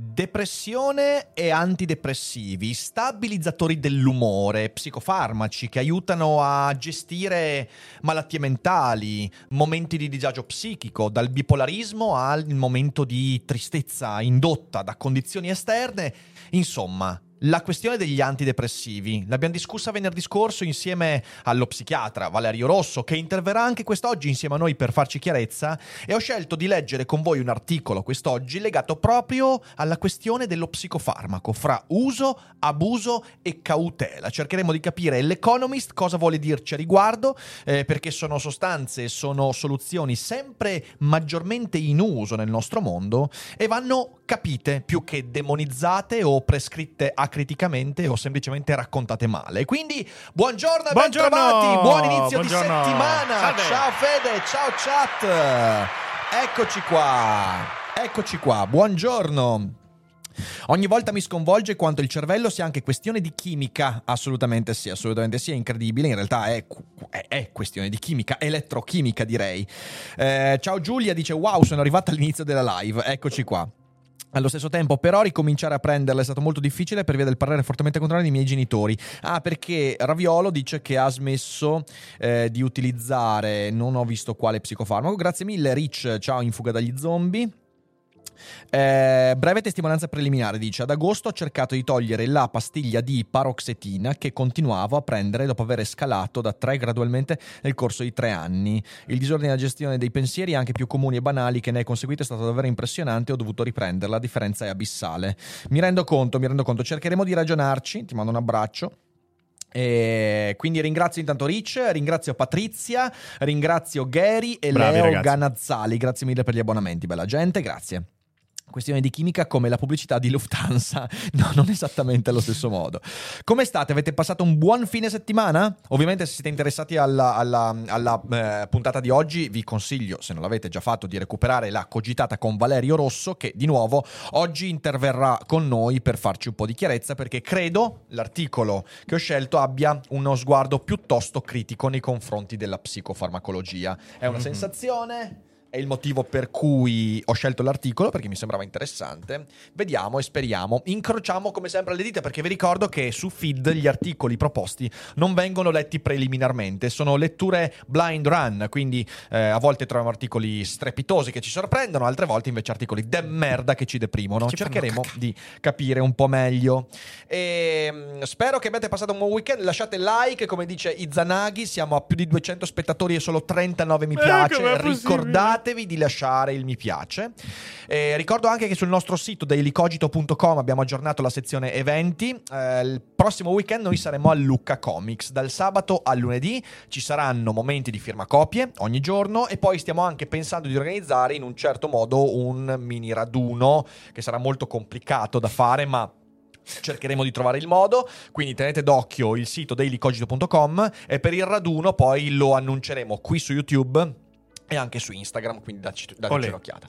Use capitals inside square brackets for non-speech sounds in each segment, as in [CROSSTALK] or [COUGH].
Depressione e antidepressivi, stabilizzatori dell'umore, psicofarmaci che aiutano a gestire malattie mentali, momenti di disagio psichico, dal bipolarismo al momento di tristezza indotta da condizioni esterne, insomma, la questione degli antidepressivi l'abbiamo discussa venerdì scorso insieme allo psichiatra Valerio Rosso, che interverrà anche quest'oggi insieme a noi per farci chiarezza, e ho scelto di leggere con voi un articolo quest'oggi legato proprio alla questione dello psicofarmaco, fra uso, abuso e cautela. Cercheremo di capire l'Economist cosa vuole dirci a riguardo, eh, perché sono sostanze, sono soluzioni sempre maggiormente in uso nel nostro mondo e vanno capite più che demonizzate o prescritte acriticamente o semplicemente raccontate male. Quindi buongiorno e Buongiorno! bentrovati, buon inizio Buongiorno. di settimana. Salve. Ciao Fede, ciao chat. Eccoci qua. Eccoci qua. Buongiorno. Ogni volta mi sconvolge quanto il cervello sia anche questione di chimica. Assolutamente sì, assolutamente sì, è incredibile. In realtà è, è- è questione di chimica, elettrochimica direi. Eh, ciao Giulia, dice wow, sono arrivata all'inizio della live. Eccoci qua. Allo stesso tempo, però, ricominciare a prenderla è stato molto difficile per via del parere fortemente contrario dei miei genitori. Ah, perché Raviolo dice che ha smesso eh, di utilizzare, non ho visto quale psicofarmaco. Grazie mille, Rich. Ciao, in fuga dagli zombie. Eh, breve testimonianza preliminare dice. Ad agosto ho cercato di togliere la pastiglia di paroxetina che continuavo a prendere dopo aver scalato da 3 gradualmente nel corso di 3 anni. Il disordine della gestione dei pensieri anche più comuni e banali che ne è conseguito è stato davvero impressionante. Ho dovuto riprenderla la differenza è abissale. Mi rendo conto mi rendo conto. Cercheremo di ragionarci. Ti mando un abbraccio. E quindi ringrazio intanto Rich, ringrazio Patrizia, ringrazio Gary e Bravi, Leo ragazzi. Ganazzali. Grazie mille per gli abbonamenti, bella gente, grazie. Questione di chimica come la pubblicità di Lufthansa. [LAUGHS] No, non esattamente allo stesso modo. Come state? Avete passato un buon fine settimana? Ovviamente se siete interessati alla, alla- alla, eh, puntata di oggi vi consiglio, se non l'avete già fatto, di recuperare la cogitata con Valerio Rosso che di nuovo oggi interverrà con noi per farci un po' di chiarezza perché credo l'articolo che ho scelto abbia uno sguardo piuttosto critico nei confronti della psicofarmacologia. È una Mhm. sensazione? È il motivo per cui ho scelto l'articolo perché mi sembrava interessante. Vediamo e speriamo. Incrociamo come sempre le dita perché vi ricordo che su feed gli articoli proposti non vengono letti preliminarmente, sono letture blind run, quindi eh, a volte troviamo articoli strepitosi che ci sorprendono, altre volte invece articoli de merda che ci deprimono. Ci Cercheremo di capire un po' meglio. E, mm, spero che abbiate passato un buon weekend. Lasciate like, come dice Izanagi. Siamo a più di 200 spettatori e solo 39 mi Eh, piace. possibile? Ricordatevi di lasciare il mi piace. Eh, ricordo anche che sul nostro sito dailycogito.com abbiamo aggiornato la sezione eventi. Eh, il prossimo weekend noi saremo a Lucca Comics. Dal sabato al lunedì ci saranno momenti di firma copie ogni giorno. E poi stiamo anche pensando di organizzare in un certo modo un mini raduno che sarà molto complicato da fare, ma cercheremo di trovare il modo. Quindi tenete d'occhio il sito dailycogito.com e per il raduno poi lo annunceremo qui su YouTube. E anche su Instagram, quindi dacci, dacci Olè. un'occhiata.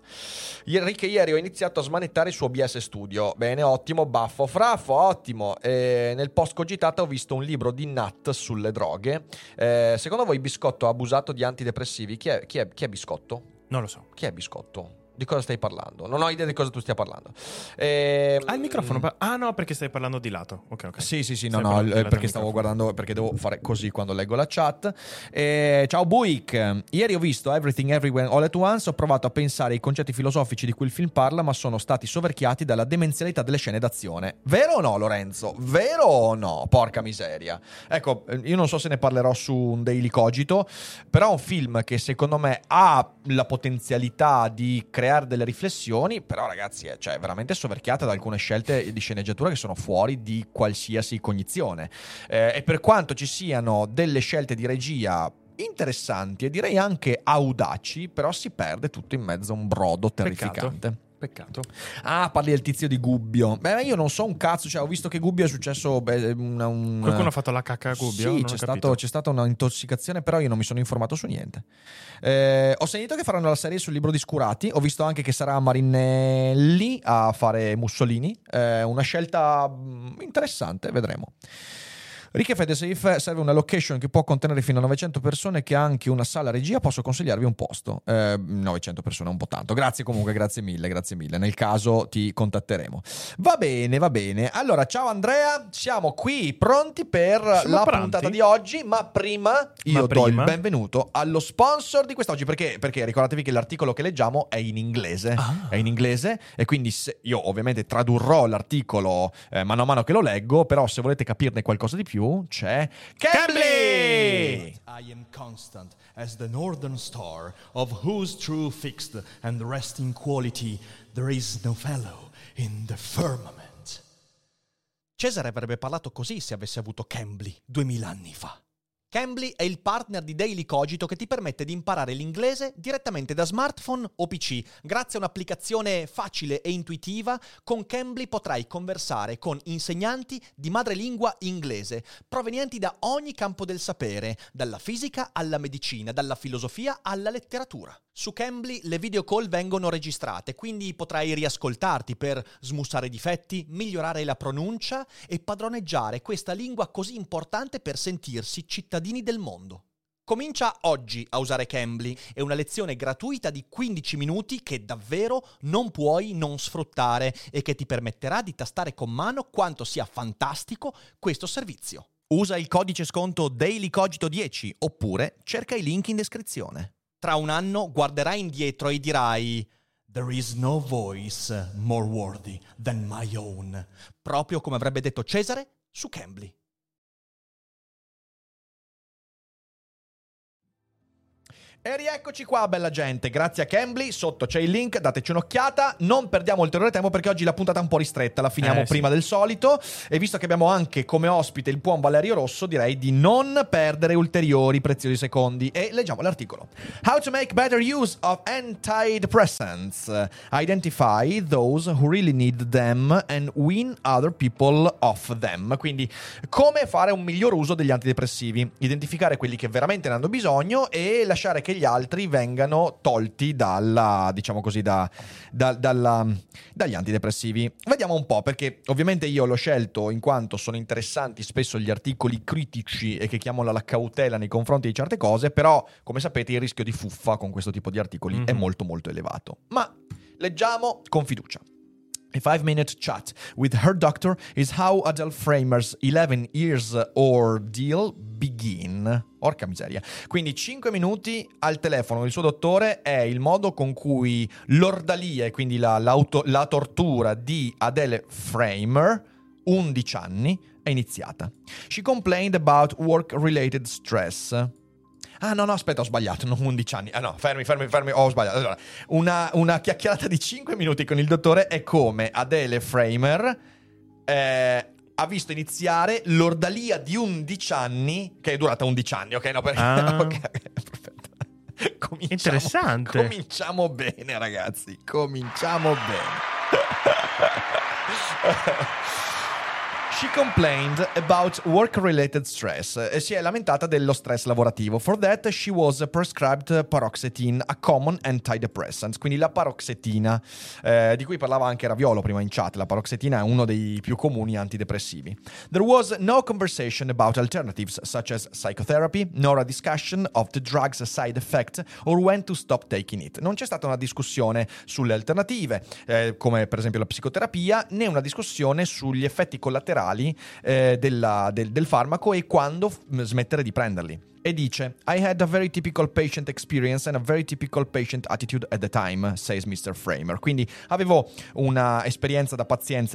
Che ieri ho iniziato a smanettare il suo OBS Studio. Bene, ottimo, baffo, fraffo, ottimo. E nel post cogitata ho visto un libro di Nat sulle droghe. Eh, secondo voi Biscotto ha abusato di antidepressivi? Chi è, chi è- chi è Biscotto? Non lo so. Chi è Biscotto? Di cosa stai parlando? Non ho idea di cosa tu stia parlando. Ehm, Ah, il microfono. pa- Ah, no, perché stai parlando di lato. Ok, ok. Sì, sì, sì, no, Stai no, parlando eh, perché stavo guardando, perché devo fare così quando leggo la chat. Eh, ciao Buick, ieri ho visto Everything Everywhere All at Once, ho provato a pensare ai concetti filosofici di cui il film parla, ma sono stati soverchiati dalla demenzialità delle scene d'azione. Vero o no, Lorenzo? Vero o no? Porca miseria. Ecco, eh, io non so se ne parlerò su un Daily Cogito, però è un film che secondo me ha la potenzialità di creare delle riflessioni, però ragazzi è cioè, veramente soverchiata da alcune scelte di sceneggiatura che sono fuori di qualsiasi cognizione. Eh, e per quanto ci siano delle scelte di regia interessanti e direi anche audaci, però si perde tutto in mezzo a un brodo terrificante. Peccato. Ah, parli del tizio di Gubbio. Beh, io non so un cazzo, cioè ho visto che Gubbio è successo beh, una, un... Qualcuno ha fatto la cacca a Gubbio? Sì, c'è, stato- c'è stata un'intossicazione, però io non mi sono informato su niente. Eh, ho sentito che faranno la serie sul libro di Scurati, ho visto anche che sarà Marinelli a fare Mussolini, Eh, una scelta mm, interessante, vedremo. Ricche Fede Safe serve una location che può contenere fino a 900 persone che ha anche una sala regia, posso consigliarvi un posto. Eh, 900 persone è un po' tanto. Grazie comunque, grazie mille, grazie mille. Nel caso ti contatteremo. Va bene, va bene. Allora, ciao Andrea, siamo qui pronti per Siamo la pronti? puntata di oggi, ma prima io Ma do il prima? benvenuto allo sponsor di quest'oggi, perché, perché ricordatevi che l'articolo che leggiamo è in inglese, Ah. è in inglese e quindi se- io ovviamente tradurrò l'articolo eh, mano a mano che lo leggo, però se volete capirne qualcosa di più c'è Cambly! I am constant as the northern star, of whose true fixed and resting quality there is no fellow in the firmament. Cesare avrebbe parlato così se avesse avuto Cambly duemila anni fa. Cambly è il partner di Daily Cogito che ti permette di imparare l'inglese direttamente da smartphone o PC. Grazie a un'applicazione facile e intuitiva, con Cambly potrai conversare con insegnanti di madrelingua inglese, provenienti da ogni campo del sapere, dalla fisica alla medicina, dalla filosofia alla letteratura. Su Cambly le video call vengono registrate, quindi potrai riascoltarti per smussare difetti, migliorare la pronuncia e padroneggiare questa lingua così importante per sentirsi cittadini del mondo. Comincia oggi a usare Cambly, è una lezione gratuita di 15 minuti che davvero non puoi non sfruttare e che ti permetterà di tastare con mano quanto sia fantastico questo servizio. Usa il codice sconto DailyCogito10 oppure cerca i link in descrizione. Tra un anno guarderai indietro e dirai There is no voice more worthy than my own. Proprio come avrebbe detto Cesare su Cambly. E rieccoci qua, bella gente. Grazie a Cambly. Sotto c'è il link, dateci un'occhiata. Non perdiamo ulteriore tempo perché oggi la puntata è un po' ristretta. La finiamo Eh, sì. prima del solito. E visto che abbiamo anche come ospite il buon Valerio Rosso, direi di non perdere ulteriori preziosi secondi. E leggiamo l'articolo. How to make better use of antidepressants. Identify those who really need them and win other people off them. Quindi, come fare un miglior uso degli antidepressivi. Identificare quelli che veramente ne hanno bisogno e lasciare che gli altri vengano tolti dalla, diciamo così, da, da- dalla- dagli antidepressivi. Vediamo un po', perché ovviamente io l'ho scelto in quanto sono interessanti spesso gli articoli critici e che chiamano alla cautela nei confronti di certe cose, però come sapete il rischio di fuffa con questo tipo di articoli è Mhm. molto molto elevato. Ma leggiamo con fiducia. A five minute chat with her doctor is how Adele Framer's 11 years ordeal begin. Orca miseria. Quindi 5 minuti al telefono del suo dottore è il modo con cui l'ordalia quindi la, la tortura di Adele Framer, 11 anni, è iniziata. She complained about work-related stress. Ah no, no, aspetta, ho sbagliato, non 11 anni. Ah no, fermi, fermi, fermi, ho sbagliato. Allora, una, una chiacchierata di 5 minuti con il dottore è come Adele Framer eh, ha visto iniziare l'ordalia di 11 anni, che è durata 11 anni, ok? No, perché... Ah. [LAUGHS] ok, perfetto. Cominciamo- Interessante. Cominciamo bene, ragazzi. Cominciamo bene. [LAUGHS] She complained about work-related stress e si è lamentata dello stress lavorativo. For that, she was prescribed paroxetine, a common antidepressant. Quindi la paroxetina, eh, di cui parlava anche Raviolo prima in chat. La paroxetina è uno dei più comuni antidepressivi. There was no conversation about alternatives such as psychotherapy, nor a discussion of the drug's side effect or when to stop taking it. Non c'è stata una discussione sulle alternative, eh, come per esempio la psicoterapia, né una discussione sugli effetti collaterali eh, della- del, del farmaco e quando f- smettere di prenderli. E dice: I had a very typical patient experience and a very typical patient attitude at the time, says Mr. Framer. Quindi avevo una esperienza da,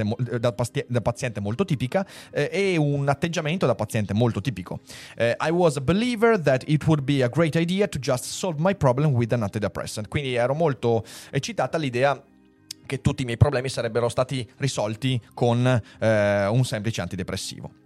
mo- da, da paziente molto tipica eh, e un atteggiamento da paziente molto tipico. Eh, I was a believer that it would be a great idea to just solve my problem with an antidepressant. Quindi ero molto eccitata all'idea che tutti i miei problemi sarebbero stati risolti con eh, un semplice antidepressivo.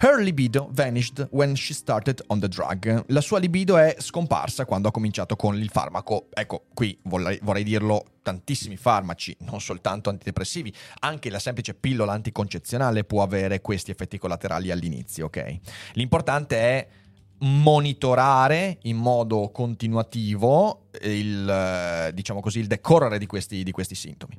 Her libido vanished when she started on the drug. La sua libido è scomparsa quando ha cominciato con il farmaco. Ecco, qui vorrei, vorrei dirlo, tantissimi farmaci, non soltanto antidepressivi, anche la semplice pillola anticoncezionale può avere questi effetti collaterali all'inizio, ok? L'importante è monitorare in modo continuativo il, eh, diciamo così, il decorrere di questi, di questi sintomi.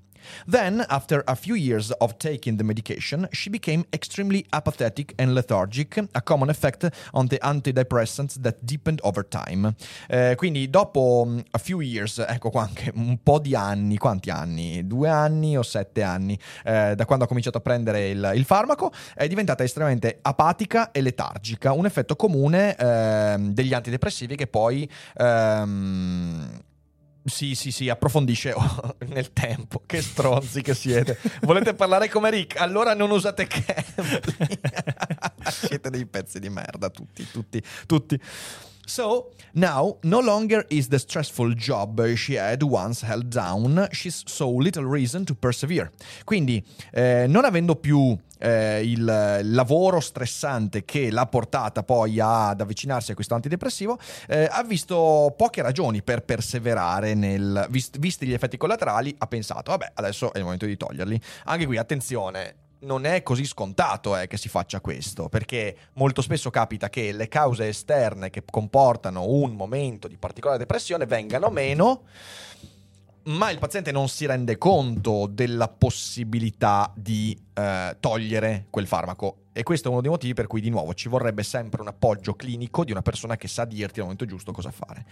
Then, after a few years of taking the medication, she became extremely apathetic and lethargic, a common effect on the antidepressants that deepened over time. Eh, quindi dopo um, a few years, ecco qua anche un po' di anni, quanti anni? Due anni o sette anni, eh, da quando ha cominciato a prendere il, il, farmaco, è diventata estremamente apatica e letargica, un effetto comune eh, degli antidepressivi che poi... Ehm, sì, sì, sì, approfondisce [LAUGHS] nel tempo. Che stronzi che siete. Volete parlare come Rick? Allora non usate Cambly. [LAUGHS] siete dei pezzi di merda, tutti, tutti, tutti. So now, no longer is the stressful job she had once held down, she's so little reason to persevere. Quindi, eh, non avendo più eh, il lavoro stressante che l'ha portata poi ad avvicinarsi a questo antidepressivo, eh, ha visto poche ragioni per perseverare nel, vist, visti gli effetti collaterali, ha pensato, vabbè, adesso è il momento di toglierli. Anche qui, attenzione, non è così scontato eh, che si faccia questo, perché molto spesso capita che le cause esterne che comportano un momento di particolare depressione vengano meno, ma il paziente non si rende conto della possibilità di eh, togliere quel farmaco. E questo è uno dei motivi per cui, di nuovo, ci vorrebbe sempre un appoggio clinico di una persona che sa dirti al momento giusto cosa fare.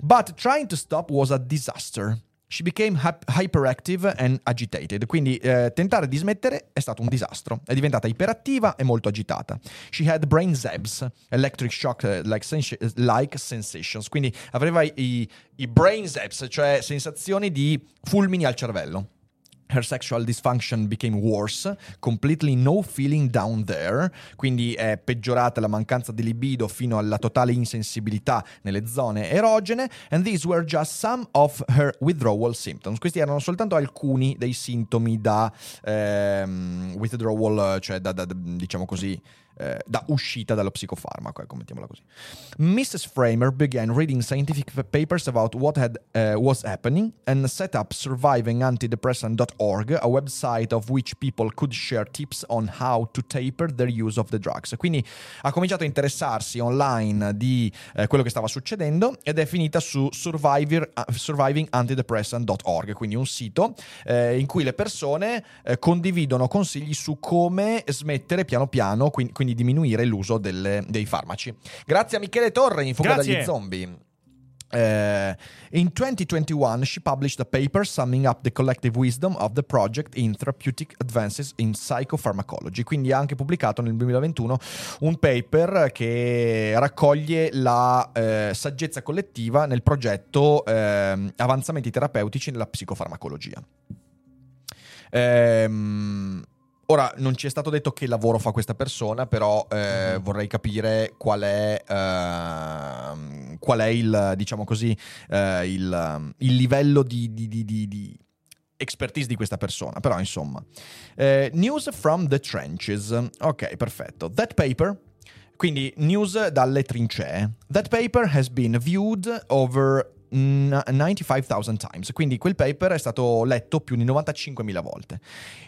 But trying to stop was a disaster. She became hyperactive and agitated. Quindi eh, tentare di smettere è stato un disastro. È diventata iperattiva e molto agitata. She had brain zabs, electric shock uh, like, sens- like, sensations. Quindi aveva i, i brain zabs, cioè sensazioni di fulmini al cervello. Her sexual dysfunction became worse, completely no feeling down there, quindi è peggiorata la mancanza di libido fino alla totale insensibilità nelle zone erogene, and these were just some of her withdrawal symptoms. Questi erano soltanto alcuni dei sintomi da ehm, withdrawal, cioè da, da, diciamo così, eh, da uscita dallo psicofarmaco, ecco, mettiamola così. Mrs. Framer began reading scientific papers about what had, uh, was happening and set up survivingantidepressant.org, a website of which people could share tips on how to taper their use of the drugs. Quindi ha cominciato a interessarsi online di eh, quello che stava succedendo ed è finita su uh, survivingantidepressant.org, quindi un sito eh, in cui le persone eh, condividono consigli su come smettere piano piano, quindi diminuire l'uso delle, dei farmaci. Grazie a Michele Torre in Fuga Grazie. dagli zombie. Uh, in 2021, she published a paper summing up the collective wisdom of the project in therapeutic advances in psychopharmacology. Quindi ha anche pubblicato nel 2021 un paper che raccoglie la eh, saggezza collettiva nel progetto eh, avanzamenti terapeutici nella psicofarmacologia. Ehm, Ora, non ci è stato detto che lavoro fa questa persona, però eh, mm-hmm. vorrei capire qual è, uh, qual è il, diciamo così, uh, il, il, livello di, di, di, di, expertise di questa persona. Però, insomma. Uh, news from the trenches. Ok, perfetto. That paper... Quindi, news dalle trincee. That paper has been viewed over 95,000 times, quindi quel paper è stato letto più di 95.000 volte.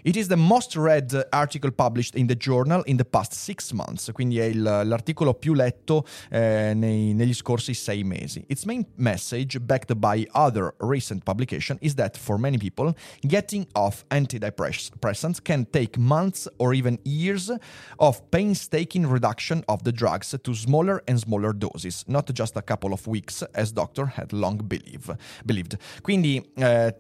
It is the most read article published in the journal in the past six months, quindi è il, l'articolo più letto eh, nei, negli scorsi sei mesi. Its main message, backed by other recent publication, is that for many people, getting off antidepressants can take months or even years of painstaking reduction of the drugs to smaller and smaller doses, not just a couple of weeks, as doctor had long long believe, believed. Quindi eh,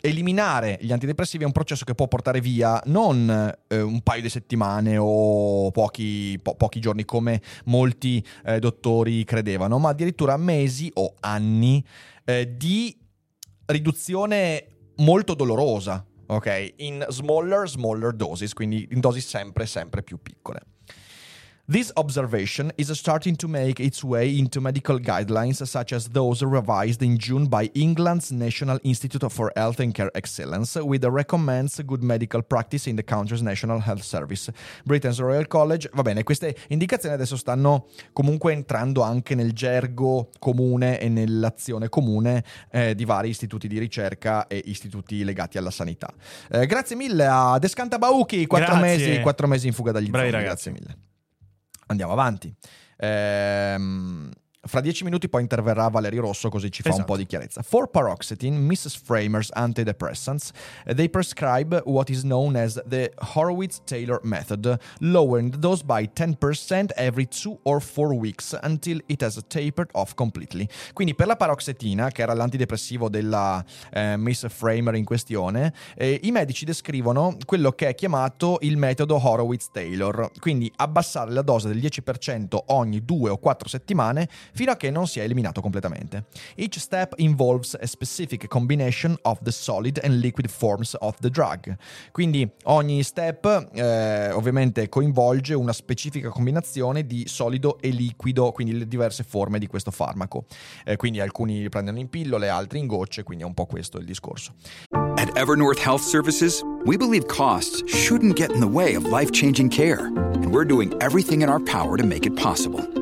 eliminare gli antidepressivi è un processo che può portare via non eh, un paio di settimane o pochi, po- pochi giorni come molti eh, dottori credevano, ma addirittura mesi o anni eh, di riduzione molto dolorosa, ok? In smaller, smaller doses, quindi in dosi sempre, sempre più piccole. This observation is starting to make its way into medical guidelines such as those revised in June by England's National Institute for Health and Care Excellence, with recommends good medical practice in the country's National Health Service. Britain's Royal College, va bene, queste indicazioni adesso stanno comunque entrando anche nel gergo comune e nell'azione comune eh, di vari istituti di ricerca e istituti legati alla sanità. Eh, grazie mille a Descanta Bauchi, 4 Grazie. mesi, quattro mesi in fuga dagli Bravi zombie, ragazzi. grazie mille. Andiamo avanti. Ehm, fra dieci minuti poi interverrà Valerio Rosso così ci fa un Esatto. po' di chiarezza. For paroxetine, Mrs. Framer's antidepressants, they prescribe what is known as the Horowitz-Taylor method, lowering the dose by 10% every two or four weeks until it has tapered off completely. Quindi per la paroxetina, che era l'antidepressivo della eh, Miss Framer in questione, eh, i medici descrivono quello che è chiamato il metodo Horowitz-Taylor, quindi abbassare la dose del 10% ogni due o quattro settimane fino a che non sia eliminato completamente. Each step involves a specific combination of the solid and liquid forms of the drug. Quindi ogni step eh, ovviamente coinvolge una specifica combinazione di solido e liquido, quindi le diverse forme di questo farmaco. Eh, quindi alcuni li prendono in pillole, altri in gocce, quindi è un po' questo il discorso. At Evernorth Health Services, we believe costs shouldn't get in the way of life changing care, and we're doing everything in our power to make it possible.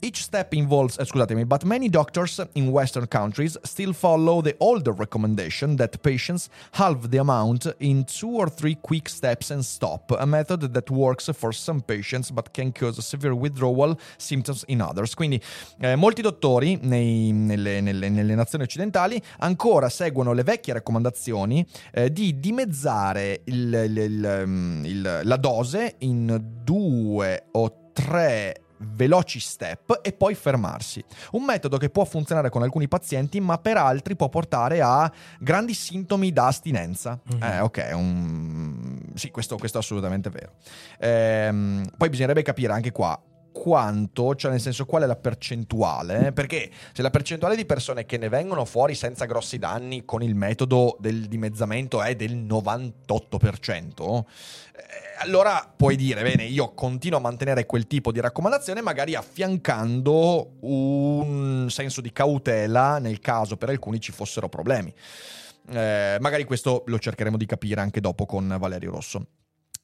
Each step involves, eh, scusatemi, but many doctors in Western countries still follow the older recommendation that patients halve the amount in two or three quick steps and stop, a method that works for some patients but can cause severe withdrawal symptoms in others. Quindi eh, molti dottori nei- nelle, nelle- nelle nazioni occidentali ancora seguono le vecchie raccomandazioni eh, di dimezzare il- il- il- mm, la dose in due o tre veloci step e poi fermarsi. Un metodo che può funzionare con alcuni pazienti, ma per altri può portare a grandi sintomi da astinenza. Eh, ok, un- sì, questo, questo è assolutamente vero. Ehm, poi bisognerebbe capire anche qua quanto, cioè nel senso qual è la percentuale, perché se la percentuale di persone che ne vengono fuori senza grossi danni con il metodo del dimezzamento è del 98%, eh, allora puoi dire, bene, io continuo a mantenere quel tipo di raccomandazione, magari affiancando un senso di cautela nel caso per alcuni ci fossero problemi. Eh, magari questo lo cercheremo di capire anche dopo con Valerio Rosso.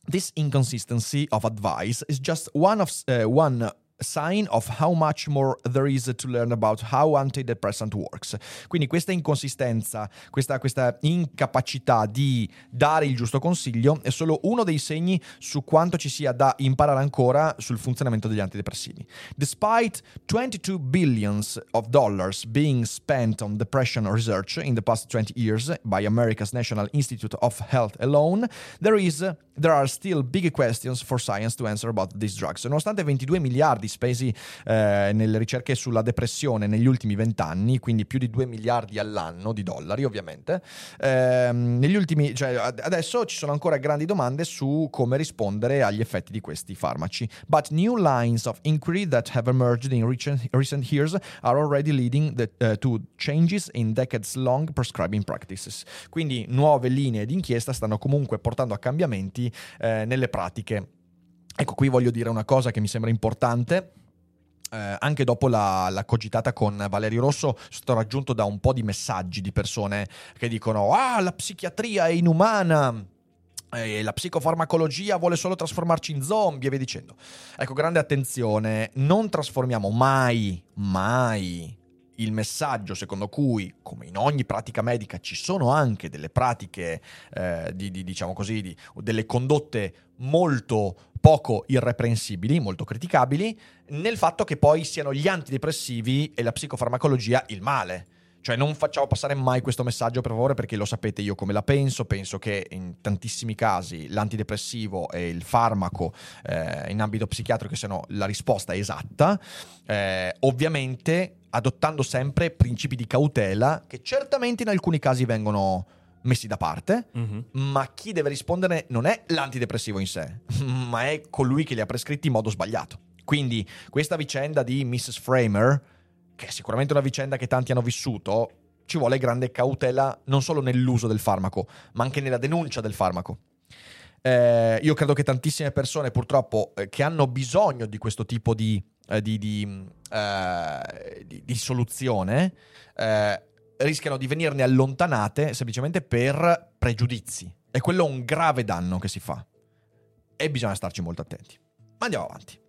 This inconsistency of advice is just one of uh, one sign of how much more there is to learn about how antidepressant works. Quindi questa inconsistenza, questa, questa incapacità di dare il giusto consiglio è solo uno dei segni su quanto ci sia da imparare ancora sul funzionamento degli antidepressivi. Despite 22 billions of dollars being spent on depression research in the past 20 years by America's National Institute of Health alone, there is there are still big questions for science to answer about these drugs. Nonostante 22 miliardi spesi eh, nelle ricerche sulla depressione negli ultimi 20 anni, quindi più di 2 miliardi all'anno di dollari ovviamente, ehm, negli ultimi, cioè, ad- adesso ci sono ancora grandi domande su come rispondere agli effetti di questi farmaci. But new lines of inquiry that have emerged in recent, recent years are already leading the- eh, to changes in decades-long prescribing practices. Quindi nuove linee di inchiesta stanno comunque portando a cambiamenti eh, nelle pratiche. Ecco, qui voglio dire una cosa che mi sembra importante. Eh, anche dopo la, la cogitata con Valerio Rosso, sono raggiunto da un po' di messaggi di persone che dicono: Ah, la psichiatria è inumana. eh, la psicofarmacologia vuole solo trasformarci in zombie e via dicendo. Ecco, grande attenzione, non trasformiamo mai, mai il messaggio secondo cui, come in ogni pratica medica, ci sono anche delle pratiche, eh, di, di- diciamo così, di- delle condotte molto poco irreprensibili, molto criticabili, nel fatto che poi siano gli antidepressivi e la psicofarmacologia il male. Cioè non facciamo passare mai questo messaggio per favore perché lo sapete io come la penso, penso che in tantissimi casi l'antidepressivo e il farmaco eh, in ambito psichiatrico siano la risposta esatta, Eh, ovviamente adottando sempre principi di cautela che certamente in alcuni casi vengono messi da parte, Mhm. ma chi deve rispondere non è l'antidepressivo in sé, [LAUGHS] ma è colui che li ha prescritti in modo sbagliato. Quindi questa vicenda di Mrs. Framer, che è sicuramente una vicenda che tanti hanno vissuto, ci vuole grande cautela non solo nell'uso del farmaco, ma anche nella denuncia del farmaco. Eh, io credo che tantissime persone purtroppo eh, che hanno bisogno di questo tipo di, eh, di- di, mh, eh, di- di soluzione eh, rischiano di venirne allontanate semplicemente per pregiudizi. E quello è un grave danno che si fa. E bisogna starci molto attenti. Ma andiamo avanti.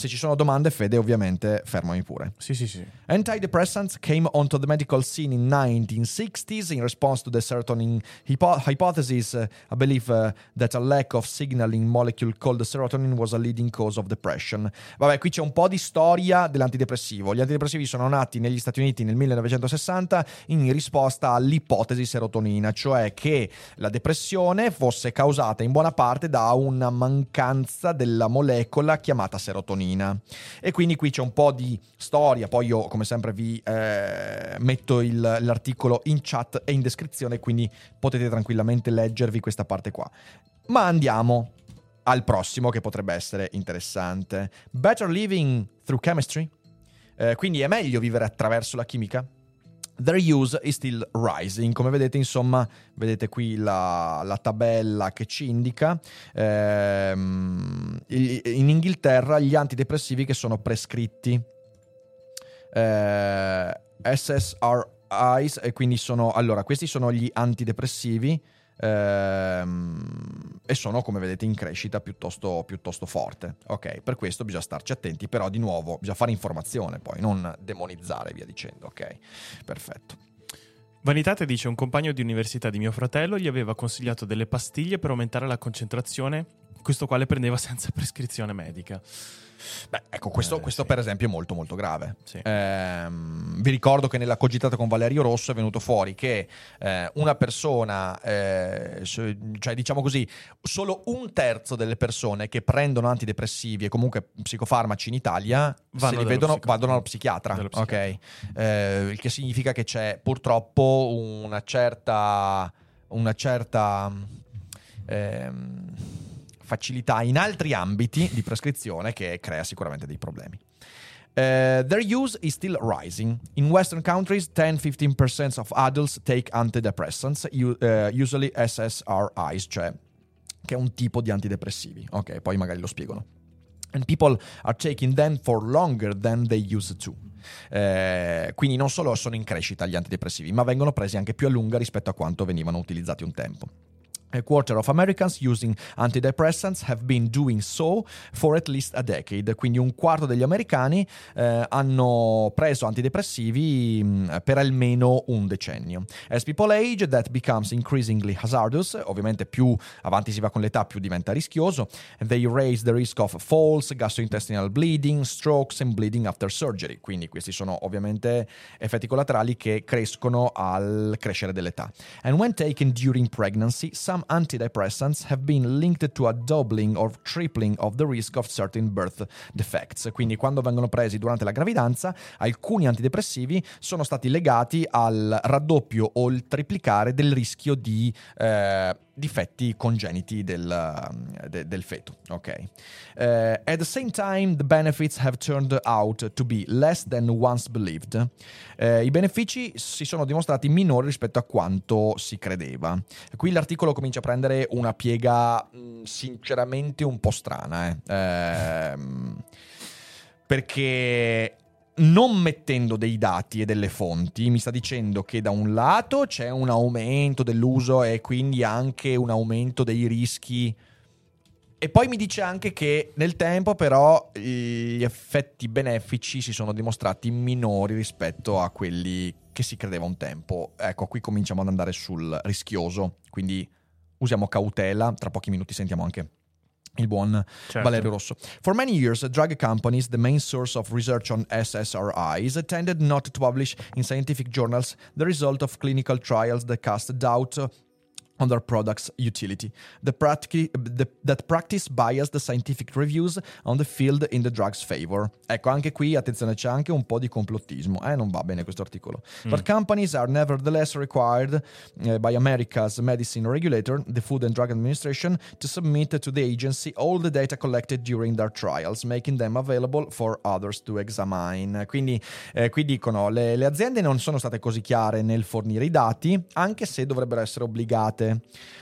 Se ci sono domande, Fede, ovviamente fermami pure. Sì, sì, sì. Antidepressants came onto the medical scene in 1960s in response to the serotonin hypo- hypothesis. Uh, I believe uh, that a lack of signaling molecule called serotonin was a leading cause of depression. Vabbè, qui c'è un po' di storia dell'antidepressivo. Gli antidepressivi sono nati negli Stati Uniti nel 1960 in risposta all'ipotesi serotonina, cioè che la depressione fosse causata in buona parte da una mancanza della molecola chiamata serotonina. E quindi qui c'è un po' di storia, poi io come sempre vi eh, metto il- l'articolo in chat e in descrizione, quindi potete tranquillamente leggervi questa parte qua. Ma andiamo al prossimo che potrebbe essere interessante. Better living through chemistry? Eh, quindi è meglio vivere attraverso la chimica? Their use is still rising. Come vedete, insomma, vedete qui la, la tabella che ci indica. ehm, in Inghilterra gli antidepressivi che sono prescritti eh, SSRIs e quindi sono allora questi sono gli antidepressivi ehm, e sono come vedete in crescita piuttosto, piuttosto forte. Ok per questo bisogna starci attenti però di nuovo bisogna fare informazione poi non demonizzare via dicendo ok? Perfetto. Vanitate dice un compagno di università di mio fratello gli aveva consigliato delle pastiglie per aumentare la concentrazione, questo quale prendeva senza [LAUGHS] prescrizione medica. Beh, ecco, questo, Eh, questo sì. per esempio è molto molto grave. Sì. Ehm, vi ricordo che nella cogitata con Valerio Rosso è venuto fuori che eh, una persona, eh, cioè diciamo così, solo un terzo delle persone che prendono antidepressivi e comunque psicofarmaci in Italia, Vanno se li dallo vedono, vadano allo psichiatra. dallo ok? psichiatra. Eh, il che significa che c'è purtroppo una certa... Una certa ehm, facilità in altri ambiti di prescrizione che crea sicuramente dei problemi. Uh, their use is still rising. In Western countries, 10-15% of adults take antidepressants, uh, usually SSRIs, cioè che è un tipo di antidepressivi. Ok, poi magari lo spiegano. And people are taking them for longer than they used to. Eh, quindi non solo sono in crescita gli antidepressivi, ma vengono presi anche più a lunga rispetto a quanto venivano utilizzati un tempo. A quarter of Americans using antidepressants have been doing so for at least a decade. Quindi un quarto degli americani eh, hanno preso antidepressivi mh, per almeno un decennio. As people age, that becomes increasingly hazardous. Ovviamente più avanti si va con l'età, più diventa rischioso. They raise the risk of falls, gastrointestinal bleeding, strokes and bleeding after surgery. Quindi questi sono ovviamente effetti collaterali che crescono al crescere dell'età. And when taken during pregnancy, some antidepressants have been linked to a doubling or tripling of the risk of certain birth defects. Quindi quando vengono presi durante la gravidanza, alcuni antidepressivi sono stati legati al raddoppio o il triplicare del rischio di eh, difetti congeniti del, de- del feto. Ok. Eh, at the same time, the benefits have turned out to be less than once believed. Eh, I benefici si sono dimostrati minori rispetto a quanto si credeva. Qui l'articolo comincia a prendere una piega mh, sinceramente un po' strana. eh. Ehm, perché non mettendo dei dati e delle fonti, mi sta dicendo che da un lato c'è un aumento dell'uso e quindi anche un aumento dei rischi. E poi mi dice anche che nel tempo però gli effetti benefici si sono dimostrati minori rispetto a quelli che si credeva un tempo. Ecco, qui cominciamo ad andare sul rischioso, quindi usiamo cautela, tra pochi minuti sentiamo anche il buon Certo. Valerio Rosso. For many years, drug companies, the main source of research on SSRIs, tended not to publish in scientific journals the result of clinical trials that cast doubt on their product's utility. The practi- the, that practice biased the scientific reviews on the field in the drug's favor. Ecco, anche qui, attenzione, c'è anche un po' di complottismo. Eh, non va bene questo articolo. Mm. But companies are nevertheless required uh, by America's medicine regulator, the Food and Drug Administration, to submit to the agency all the data collected during their trials, making them available for others to examine. Quindi eh, qui dicono le, le aziende non sono state così chiare nel fornire i dati, anche se dovrebbero essere obbligate.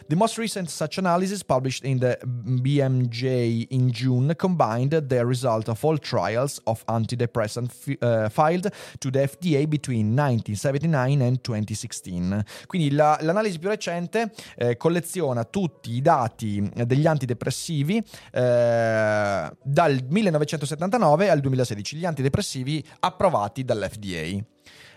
The most recent such analysis, published in the BMJ in June, combined the result of all trials of antidepressant fi- uh, filed to the FDA between 1979 and 2016. Quindi la- l'analisi più recente eh, colleziona tutti i dati degli antidepressivi eh, dal 1979 al 2016, gli antidepressivi approvati dall'FDA.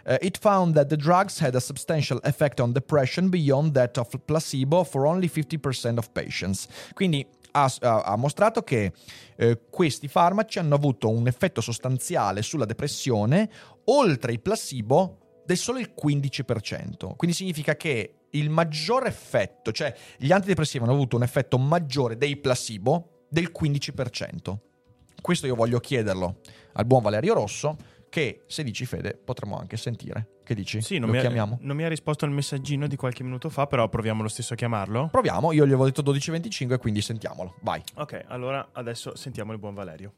Uh, it found that the drugs had a substantial effect on depression beyond that of placebo for only 50% of patients. Quindi ha, ha- mostrato che eh, questi farmaci hanno avuto un effetto sostanziale sulla depressione oltre il placebo del solo il 15%. Quindi significa che il maggior effetto, cioè gli antidepressivi hanno avuto un effetto maggiore dei placebo del 15%. Questo io voglio chiederlo al buon Valerio Rosso che se dici Fede potremmo anche sentire. Che dici? Sì, non Lo mi, ha, chiamiamo? non mi ha risposto al messaggino di qualche minuto fa, però proviamo lo stesso a chiamarlo. Proviamo, io gli avevo detto 12.25 quindi sentiamolo. Vai. Ok, allora adesso sentiamo il buon Valerio.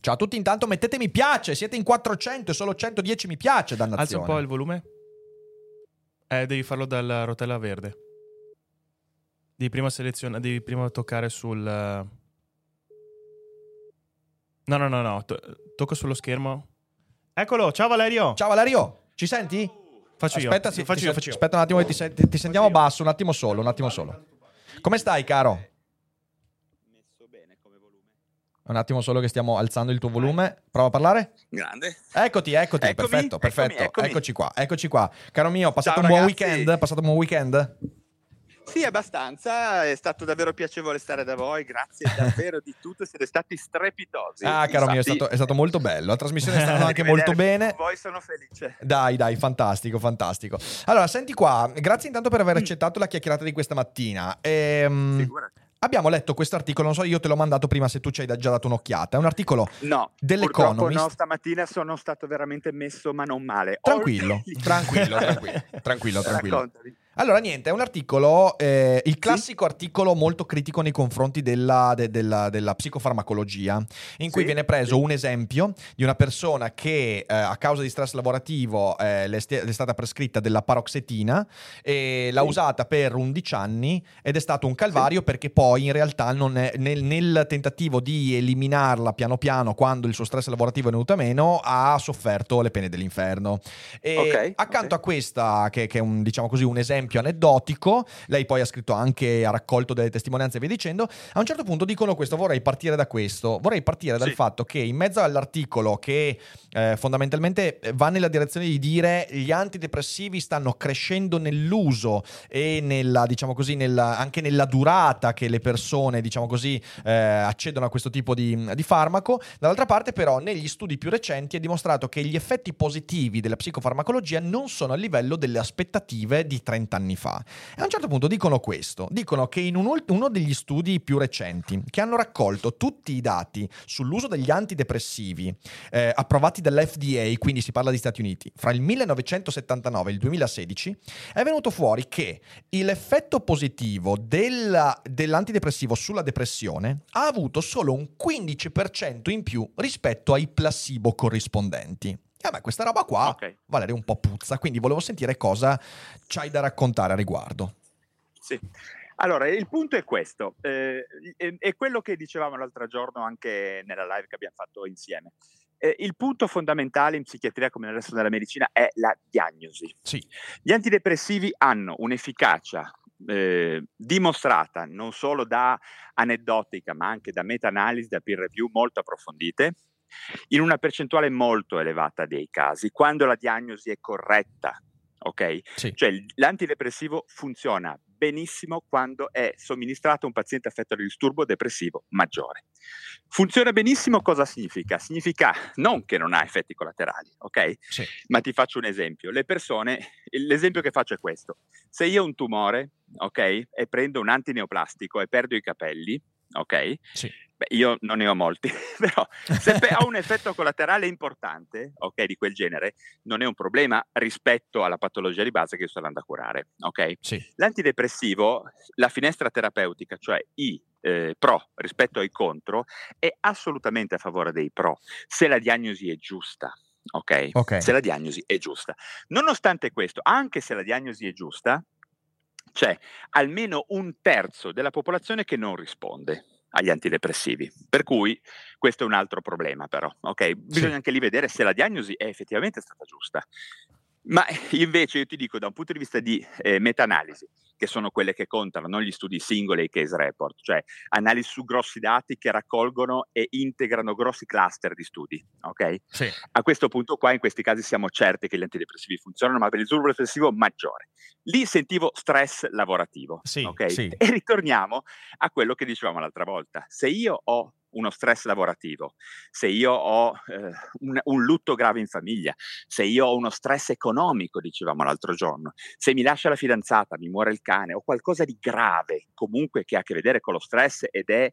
Ciao a tutti, intanto mettete mi piace, siete in 400 e solo 110 mi piace, dannazione. Alza un po' il volume. Eh, devi farlo dalla rotella verde. Devi prima selezionare, devi prima toccare sul... No, no, no, no, to- tocca sullo schermo. Eccolo, ciao Valerio. Ciao Valerio, ci senti? Faccio io. Aspetta, sì, faccio ti io, sen- faccio io. Aspetta un attimo che ti, sen- ti sentiamo basso, un attimo solo, un attimo solo. Come stai, caro? messo bene come volume. Un attimo solo che stiamo alzando il tuo volume. Prova a parlare. Grande. Eccoti, eccoti, Eccomi, perfetto, eccomi, perfetto. eccomi. Eccoci qua, eccoci qua. Caro mio, passato Ciao, un buon ragazzi. weekend? Passato un buon weekend? Sì, abbastanza, è stato davvero piacevole stare da voi, grazie davvero di tutto, siete stati strepitosi. Ah, caro mio, è Infatti, stato, è stato molto bello. La trasmissione è stata anche di molto bene. Voi sono felice. Dai, dai, fantastico, fantastico. Allora, senti qua, grazie intanto per aver accettato la chiacchierata di questa mattina. Ehm, Figurati. abbiamo letto questo articolo, non so, io te l'ho mandato prima se tu ci hai già dato un'occhiata. È un articolo No, dell'Economist. no, stamattina sono stato veramente messo, ma non male. Tranquillo, tranquillo, [LAUGHS] tranquillo, tranquillo, tranquillo. Raccontami. Allora, niente, è un articolo, eh, il classico articolo molto critico nei confronti della, de- della- della psicofarmacologia, in cui Sì, viene preso sì. un esempio di una persona che eh, a causa di stress lavorativo eh, le, le è stata prescritta della paroxetina e l'ha Sì. usata per 11 anni ed è stato un calvario perché poi in realtà non è- nel, nel tentativo di eliminarla piano piano quando il suo stress lavorativo è venuto a meno ha sofferto le pene dell'inferno. E Ok, accanto ok. a questa, che, che è un, diciamo così, un esempio aneddotico, lei poi ha scritto anche, ha raccolto delle testimonianze e via dicendo, a un certo punto dicono questo, vorrei partire da questo, vorrei partire dal Sì. fatto che in mezzo all'articolo che eh, fondamentalmente va nella direzione di dire gli antidepressivi stanno crescendo nell'uso e nella, diciamo così, nella- anche nella durata che le persone, diciamo così, eh, accedono a questo tipo di, di farmaco, dall'altra parte però negli studi più recenti è dimostrato che gli effetti positivi della psicofarmacologia non sono a livello delle aspettative di 30 anni fa. E a un certo punto dicono questo, dicono che in un uno degli studi più recenti, che hanno raccolto tutti i dati sull'uso degli antidepressivi eh, approvati dall'FDA, quindi si parla di Stati Uniti, fra il 1979 e il 2016, è venuto fuori che l'effetto positivo della- dell'antidepressivo sulla depressione ha avuto solo un 15% in più rispetto ai placebo corrispondenti. E a me questa roba qua, Ok. Valerio, un po' puzza, quindi volevo sentire cosa c'hai da raccontare a riguardo. Sì. Allora, il punto è questo, eh, è, è quello che dicevamo l'altro giorno anche nella live che abbiamo fatto insieme. Eh, il punto fondamentale in psichiatria come nel resto della medicina è la diagnosi. Sì, Gli antidepressivi hanno un'efficacia eh, dimostrata non solo da aneddotica, ma anche da meta-analisi, da peer review molto approfondite, in una percentuale molto elevata dei casi, quando la diagnosi è corretta. Ok? sì. Cioè l'antidepressivo funziona benissimo quando è somministrato a un paziente affetto da disturbo depressivo maggiore. Funziona benissimo cosa significa? Significa non che non ha effetti collaterali, ok? Sì. Ma ti faccio un esempio. Le persone, l'esempio che faccio è questo. Se io ho un tumore, ok, e prendo un antineoplastico e perdo i capelli, ok? Sì. Beh, io non ne ho molti, [LAUGHS] però se ho un effetto collaterale importante, ok, di quel genere, non è un problema rispetto alla patologia di base che sto andando a curare, ok? Sì. L'antidepressivo, la finestra terapeutica, cioè i eh, pro rispetto ai contro, è assolutamente a favore dei pro, se la diagnosi è giusta. ok? Ok. Se la diagnosi è giusta. Nonostante questo, anche se la diagnosi è giusta, c'è almeno un terzo della popolazione che non risponde agli antidepressivi. Per cui questo è un altro problema, però. ok? Bisogna Sì. anche lì vedere se la diagnosi è effettivamente stata giusta. Ma invece io ti dico, da un punto di vista di eh, meta-analisi, che sono quelle che contano, non gli studi singoli e i case report, cioè analisi su grossi dati che raccolgono e integrano grossi cluster di studi, ok? Sì. A questo punto qua, in questi casi, siamo certi che gli antidepressivi funzionano, ma per il disturbo depressivo maggiore. Lì sentivo stress lavorativo, Sì, ok? sì. E ritorniamo a quello che dicevamo l'altra volta. Se io ho uno stress lavorativo, se io ho eh, un, un lutto grave in famiglia, se io ho uno stress economico, dicevamo l'altro giorno, se mi lascia la fidanzata, mi muore il cane o qualcosa di grave comunque che ha a che vedere con lo stress ed è,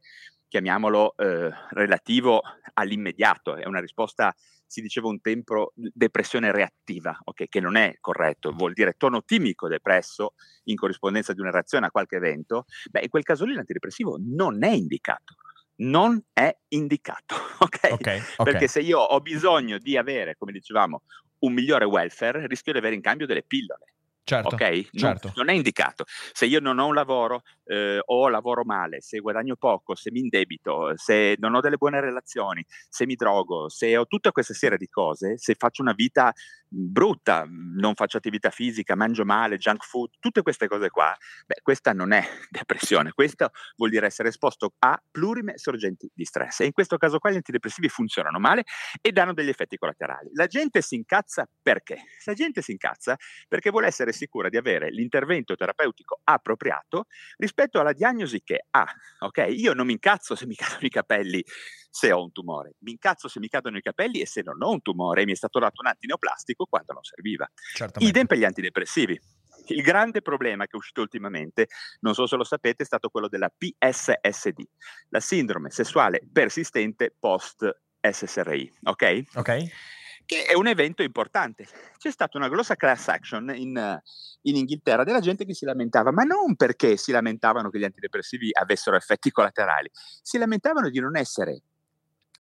chiamiamolo, eh, relativo all'immediato, è una risposta, si diceva un tempo, depressione reattiva, ok, che non è corretto, vuol dire tono timico depresso in corrispondenza di una reazione a qualche evento, beh, in quel caso lì l'antidepressivo non è indicato. Non è indicato, [LAUGHS] ok? Ok, ok. Perché se io ho bisogno di avere, come dicevamo, un migliore welfare, rischio di avere in cambio delle pillole. Certo. Ok? Non, certo. non è indicato. Se io non ho un lavoro eh, o lavoro male, se guadagno poco, se mi indebito, se non ho delle buone relazioni, se mi drogo, se ho tutta questa serie di cose, se faccio una vita mh, brutta, mh, non faccio attività fisica, mangio male, junk food, tutte queste cose qua, beh, questa non è [LAUGHS] depressione, questo vuol dire essere esposto a plurime sorgenti di stress. E in questo caso qua gli antidepressivi funzionano male e danno degli effetti collaterali. La gente si incazza perché? La gente si incazza perché vuole essere sicura di avere l'intervento terapeutico appropriato rispetto alla diagnosi che ha. Ok? Io non mi incazzo se mi cadono i capelli se ho un tumore, mi incazzo se mi cadono i capelli e se non ho un tumore e mi è stato dato un antineoplastico quando non serviva. Certamente. Idem per gli antidepressivi. Il grande problema che è uscito ultimamente, non so se lo sapete, è stato quello della PSSD, la sindrome sessuale persistente post SSRI, ok? Ok. Che è un evento importante. C'è stata una grossa class action in, eh, in Inghilterra della gente che si lamentava, ma non perché si lamentavano che gli antidepressivi avessero effetti collaterali, si lamentavano di non essere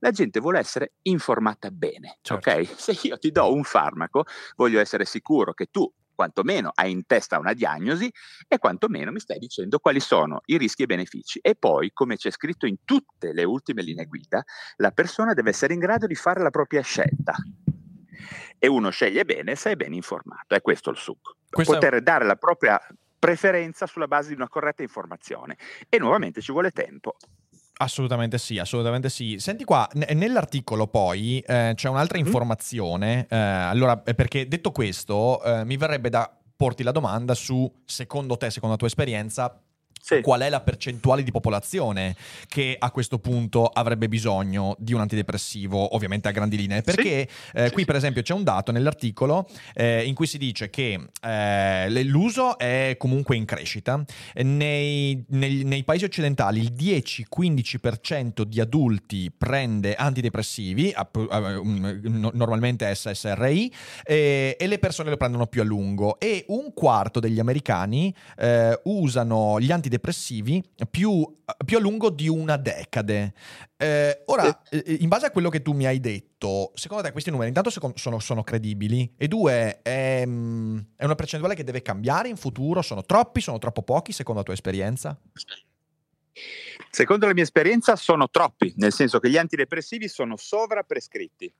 La gente vuole essere informata bene, Certo. ok? [LAUGHS] Se io ti do un farmaco, voglio essere sicuro che tu quantomeno hai in testa una diagnosi e quantomeno mi stai dicendo quali sono i rischi e i benefici. E poi, come c'è scritto in tutte le ultime linee guida, la persona deve essere in grado di fare la propria scelta. E uno sceglie bene se è ben informato, è questo il succo. Questo è- Poter dare la propria preferenza sulla base di una corretta informazione. E nuovamente ci vuole tempo. Assolutamente sì, assolutamente sì. Senti qua, n- nell'articolo poi eh, c'è un'altra Mhm. informazione, eh, allora eh, perché detto questo eh, mi verrebbe da porti la domanda su, secondo te, secondo la tua esperienza, Sì. qual è la percentuale di popolazione che a questo punto avrebbe bisogno di un antidepressivo, ovviamente a grandi linee? Perché eh, Sì, qui sì. per esempio c'è un dato nell'articolo eh, in cui si dice che eh, l'uso è comunque in crescita, nei, nei- nei paesi occidentali il 10-15% di adulti prende antidepressivi, eh, no- normalmente SSRI, e le persone lo prendono più a lungo e un quarto degli americani eh, usano gli antidepressivi più, più a lungo di una decade. Eh, ora, eh, in base a quello che tu mi hai detto, secondo te questi numeri intanto sono, sono credibili e due, è, mm, è una percentuale che deve cambiare in futuro? Sono troppi? Sono troppo pochi secondo la tua esperienza? Secondo la mia esperienza sono troppi, nel senso che gli antidepressivi sono sovraprescritti.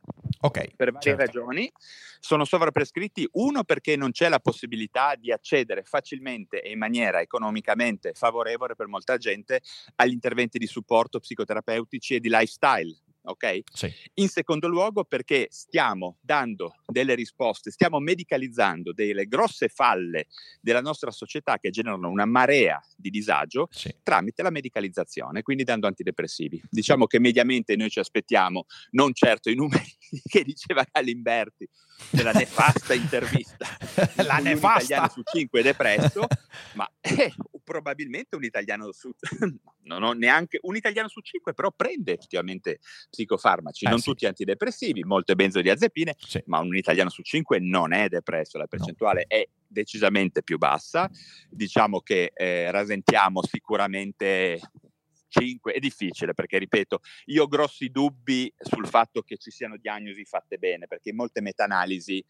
Ok. Per varie certo. ragioni. Sono sovraprescritti, uno perché non c'è la possibilità di accedere facilmente e in maniera economicamente favorevole per molta gente agli interventi di supporto psicoterapeutici e di lifestyle. Ok? Sì. In secondo luogo perché stiamo dando delle risposte, stiamo medicalizzando delle grosse falle della nostra società che generano una marea di disagio Sì. tramite la medicalizzazione, quindi dando antidepressivi. Diciamo che mediamente noi ci aspettiamo non certo i numeri [LAUGHS] che diceva Galimberti della nefasta intervista [LAUGHS] La nefasta. su cinque è depresso, ma eh, probabilmente un italiano su [LAUGHS] non ho neanche un italiano su cinque però prende effettivamente psicofarmaci, Eh, non sì. tutti antidepressivi, molte benzodiazepine, Sì. ma un italiano su cinque non è depresso, la percentuale è decisamente più bassa. Diciamo che eh, rasentiamo sicuramente 5, è difficile perché ripeto, io ho grossi dubbi sul fatto che ci siano diagnosi fatte bene, perché in molte meta-analisi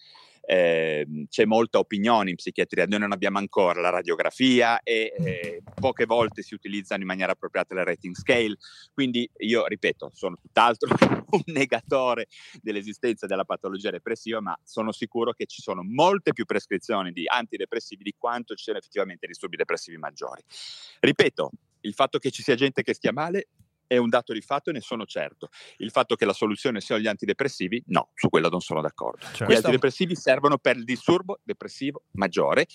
ehm, c'è molta opinione in psichiatria, noi non abbiamo ancora la radiografia e eh, poche volte si utilizzano in maniera appropriata le rating scale, quindi io ripeto, sono tutt'altro [LAUGHS] un negatore dell'esistenza della patologia depressiva, ma sono sicuro che ci sono molte più prescrizioni di antidepressivi di quanto ci siano effettivamente disturbi depressivi maggiori. Ripeto, il fatto che ci sia gente che stia male è un dato di fatto e ne sono certo. Il fatto che la soluzione siano gli antidepressivi, no, su quello non sono d'accordo. Cioè, Gli antidepressivi servono per il disturbo depressivo maggiore,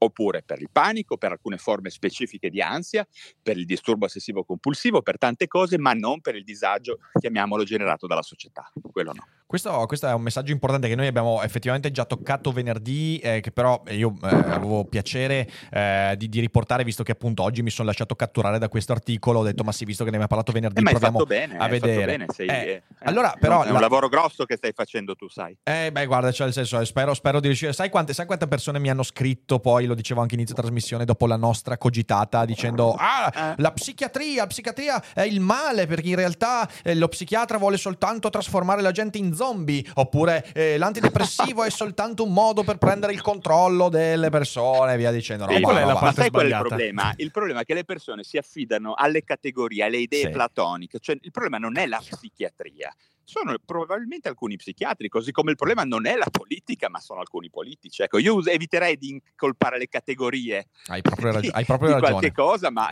oppure per il panico, per alcune forme specifiche di ansia, per il disturbo ossessivo compulsivo, per tante cose, ma non per il disagio, chiamiamolo, generato dalla società. Quello no. Questo, questo è un messaggio importante che noi abbiamo effettivamente già toccato venerdì, eh, che però io eh, avevo piacere eh, di, di riportare, visto che appunto oggi mi sono lasciato catturare da questo articolo. Ho detto, ma sì, visto che ne abbiamo parlato venerdì, Eh, proviamo bene, a vedere. bene, sei- Eh, eh, allora, però, è un la- lavoro grosso che stai facendo tu, sai. Eh, beh, guarda, cioè, nel senso, eh, spero, spero di riuscire. Sai quante, sai quante persone mi hanno scritto poi, lo dicevo anche inizio trasmissione, dopo la nostra cogitata, dicendo: Ah, Eh. la psichiatria, la psichiatria è il male, perché in realtà eh, lo psichiatra vuole soltanto trasformare la gente in zombie. Oppure eh, l'antidepressivo è soltanto un modo per prendere il controllo delle persone, e via dicendo. Sì, Roba, qual è la parte sai qual è il problema? Il problema è che le persone si affidano alle categorie, alle idee Sì. platoniche. Cioè, il problema non è la psichiatria, sono probabilmente alcuni psichiatri, così come il problema non è la politica, ma sono alcuni politici. Ecco, io eviterei di incolpare le categorie Hai proprio, di- hai [LAUGHS] proprio di qualche ragione. cosa, ma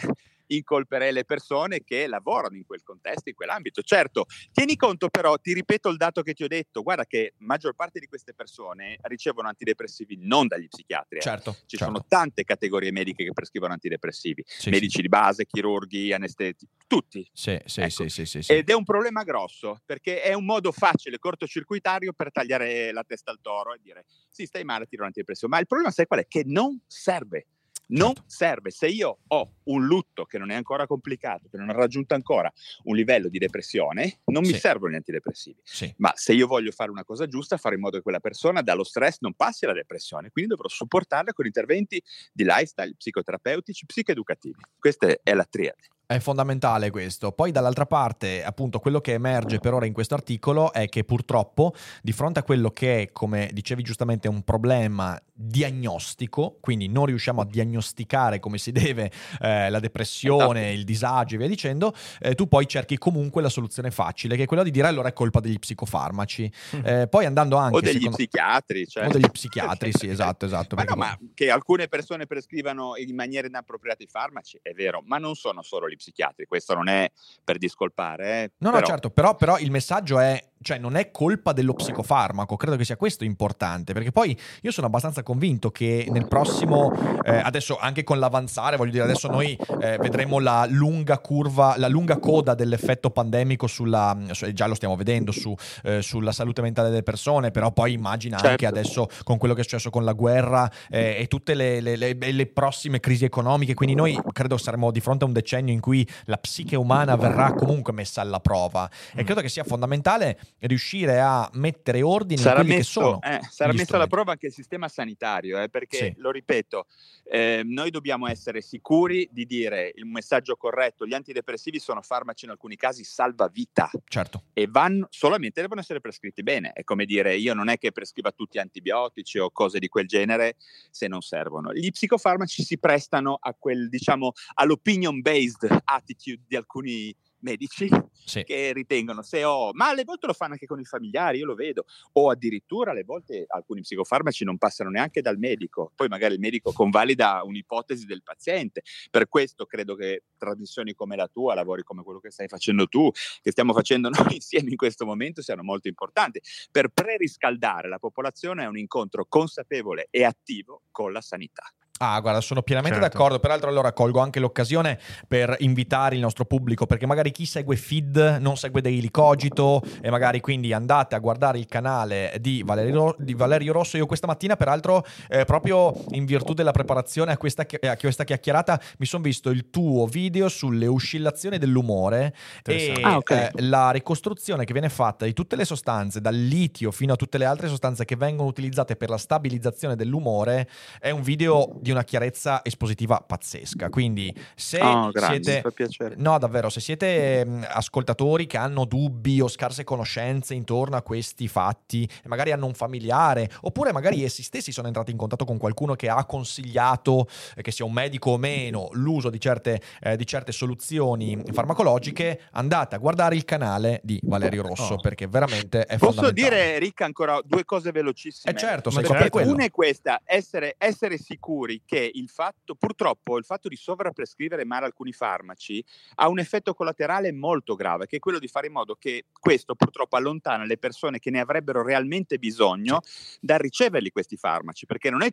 incolperei le persone che lavorano in quel contesto, in quell'ambito. Certo, tieni conto però, ti ripeto il dato che ti ho detto, guarda che maggior parte di queste persone ricevono antidepressivi non dagli psichiatri. eh. Certo, Ci certo. sono tante categorie mediche che prescrivono antidepressivi, Sì, medici di base, chirurghi, anesteti, tutti. Sì, sì, Ecco. sì, sì, sì, sì. Ed è un problema grosso perché è un modo facile, cortocircuitario per tagliare la testa al toro e dire sì, stai male, tiro un antidepressivo. Ma il problema, sai qual è? Che non serve. Non Certo. serve. Se io ho un lutto che non è ancora complicato, che non ha raggiunto ancora un livello di depressione, non mi Sì. servono gli antidepressivi. Sì. Ma se io voglio fare una cosa giusta, fare in modo che quella persona dallo stress non passi alla depressione, quindi dovrò supportarla con interventi di lifestyle psicoterapeutici, psicoeducativi. Questa è la triade. È fondamentale questo. Poi dall'altra parte, appunto, quello che emerge per ora in questo articolo è che purtroppo di fronte a quello che è, come dicevi giustamente, un problema diagnostico, quindi non riusciamo a diagnosticare come si deve eh, la depressione, Esatto. il disagio e via dicendo, eh, tu poi cerchi comunque la soluzione facile, che è quella di dire allora è colpa degli psicofarmaci. Eh, poi andando anche... o degli secondo- psichiatri. Cioè. o degli psichiatri, sì, [LAUGHS] esatto, esatto. Ma no, ma che alcune persone prescrivano in maniera inappropriata i farmaci, è vero, ma non sono solo gli psichiatri, questo non è per discolpare. Eh, No, no, però- certo, però, però il messaggio è, cioè non è colpa dello psicofarmaco, credo che sia questo importante, perché poi io sono abbastanza convinto che nel prossimo, eh, adesso anche con l'avanzare, voglio dire, adesso noi eh, vedremo la lunga curva, la lunga coda dell'effetto pandemico sulla, su- già lo stiamo vedendo, su, eh, sulla salute mentale delle persone, però poi immagina anche Certo. adesso con quello che è successo con la guerra eh, e tutte le, le- le- le prossime crisi economiche, quindi noi credo saremo di fronte a un decennio in cui la psiche umana verrà comunque messa alla prova. E credo che sia fondamentale riuscire a mettere ordine sarà in quelli messo, che sono. eh, sarà messo alla prova anche il sistema sanitario, eh, perché Sì. lo ripeto, eh, noi dobbiamo essere sicuri di dire il messaggio corretto. Gli antidepressivi sono farmaci in alcuni casi salvavita Certo. e vanno solamente devono essere prescritti bene. È come dire, io non è che prescriva tutti antibiotici o cose di quel genere se non servono. Gli psicofarmaci si prestano a quel, diciamo, all'opinion based attitude di alcuni medici Sì. che ritengono se ho, ma alle volte lo fanno anche con i familiari, io lo vedo, o addirittura alle volte alcuni psicofarmaci non passano neanche dal medico, poi magari il medico convalida un'ipotesi del paziente. Per questo credo che trasmissioni come la tua, lavori come quello che stai facendo tu, che stiamo facendo [LAUGHS] noi insieme in questo momento, siano molto importanti. Per preriscaldare la popolazione è un incontro consapevole e attivo con la sanità. Ah, guarda, sono pienamente Certo. d'accordo. Peraltro, allora colgo anche l'occasione per invitare il nostro pubblico, perché magari chi segue Feed non segue Daily Cogito e magari quindi andate a guardare il canale di Valerio, di Valerio Rosso. Io questa mattina, peraltro, eh, proprio in virtù della preparazione a questa, a questa chiacchierata, mi sono visto il tuo video sulle oscillazioni dell'umore e. Ah, ok. eh, la ricostruzione che viene fatta di tutte le sostanze, dal litio fino a tutte le altre sostanze che vengono utilizzate per la stabilizzazione dell'umore, è un video di una chiarezza espositiva pazzesca. Quindi, se Oh, grazie, mi siete. fa piacere. No, davvero, se siete mh, ascoltatori che hanno dubbi o scarse conoscenze intorno a questi fatti, e magari hanno un familiare, oppure magari essi stessi sono entrati in contatto con qualcuno che ha consigliato, eh, che sia un medico o meno, l'uso di certe, eh, di certe soluzioni farmacologiche, andate a guardare il canale di Valerio Rosso, Oh. perché veramente è Posso fondamentale. dire, Ricca, ancora due cose velocissime? Eh certo, Ma sei certo. Una è questa, essere, essere sicuri che il fatto, purtroppo, il fatto di sovrapprescrivere male alcuni farmaci ha un effetto collaterale molto grave, che è quello di fare in modo che questo purtroppo allontana le persone che ne avrebbero realmente bisogno dal riceverli questi farmaci, perché non è,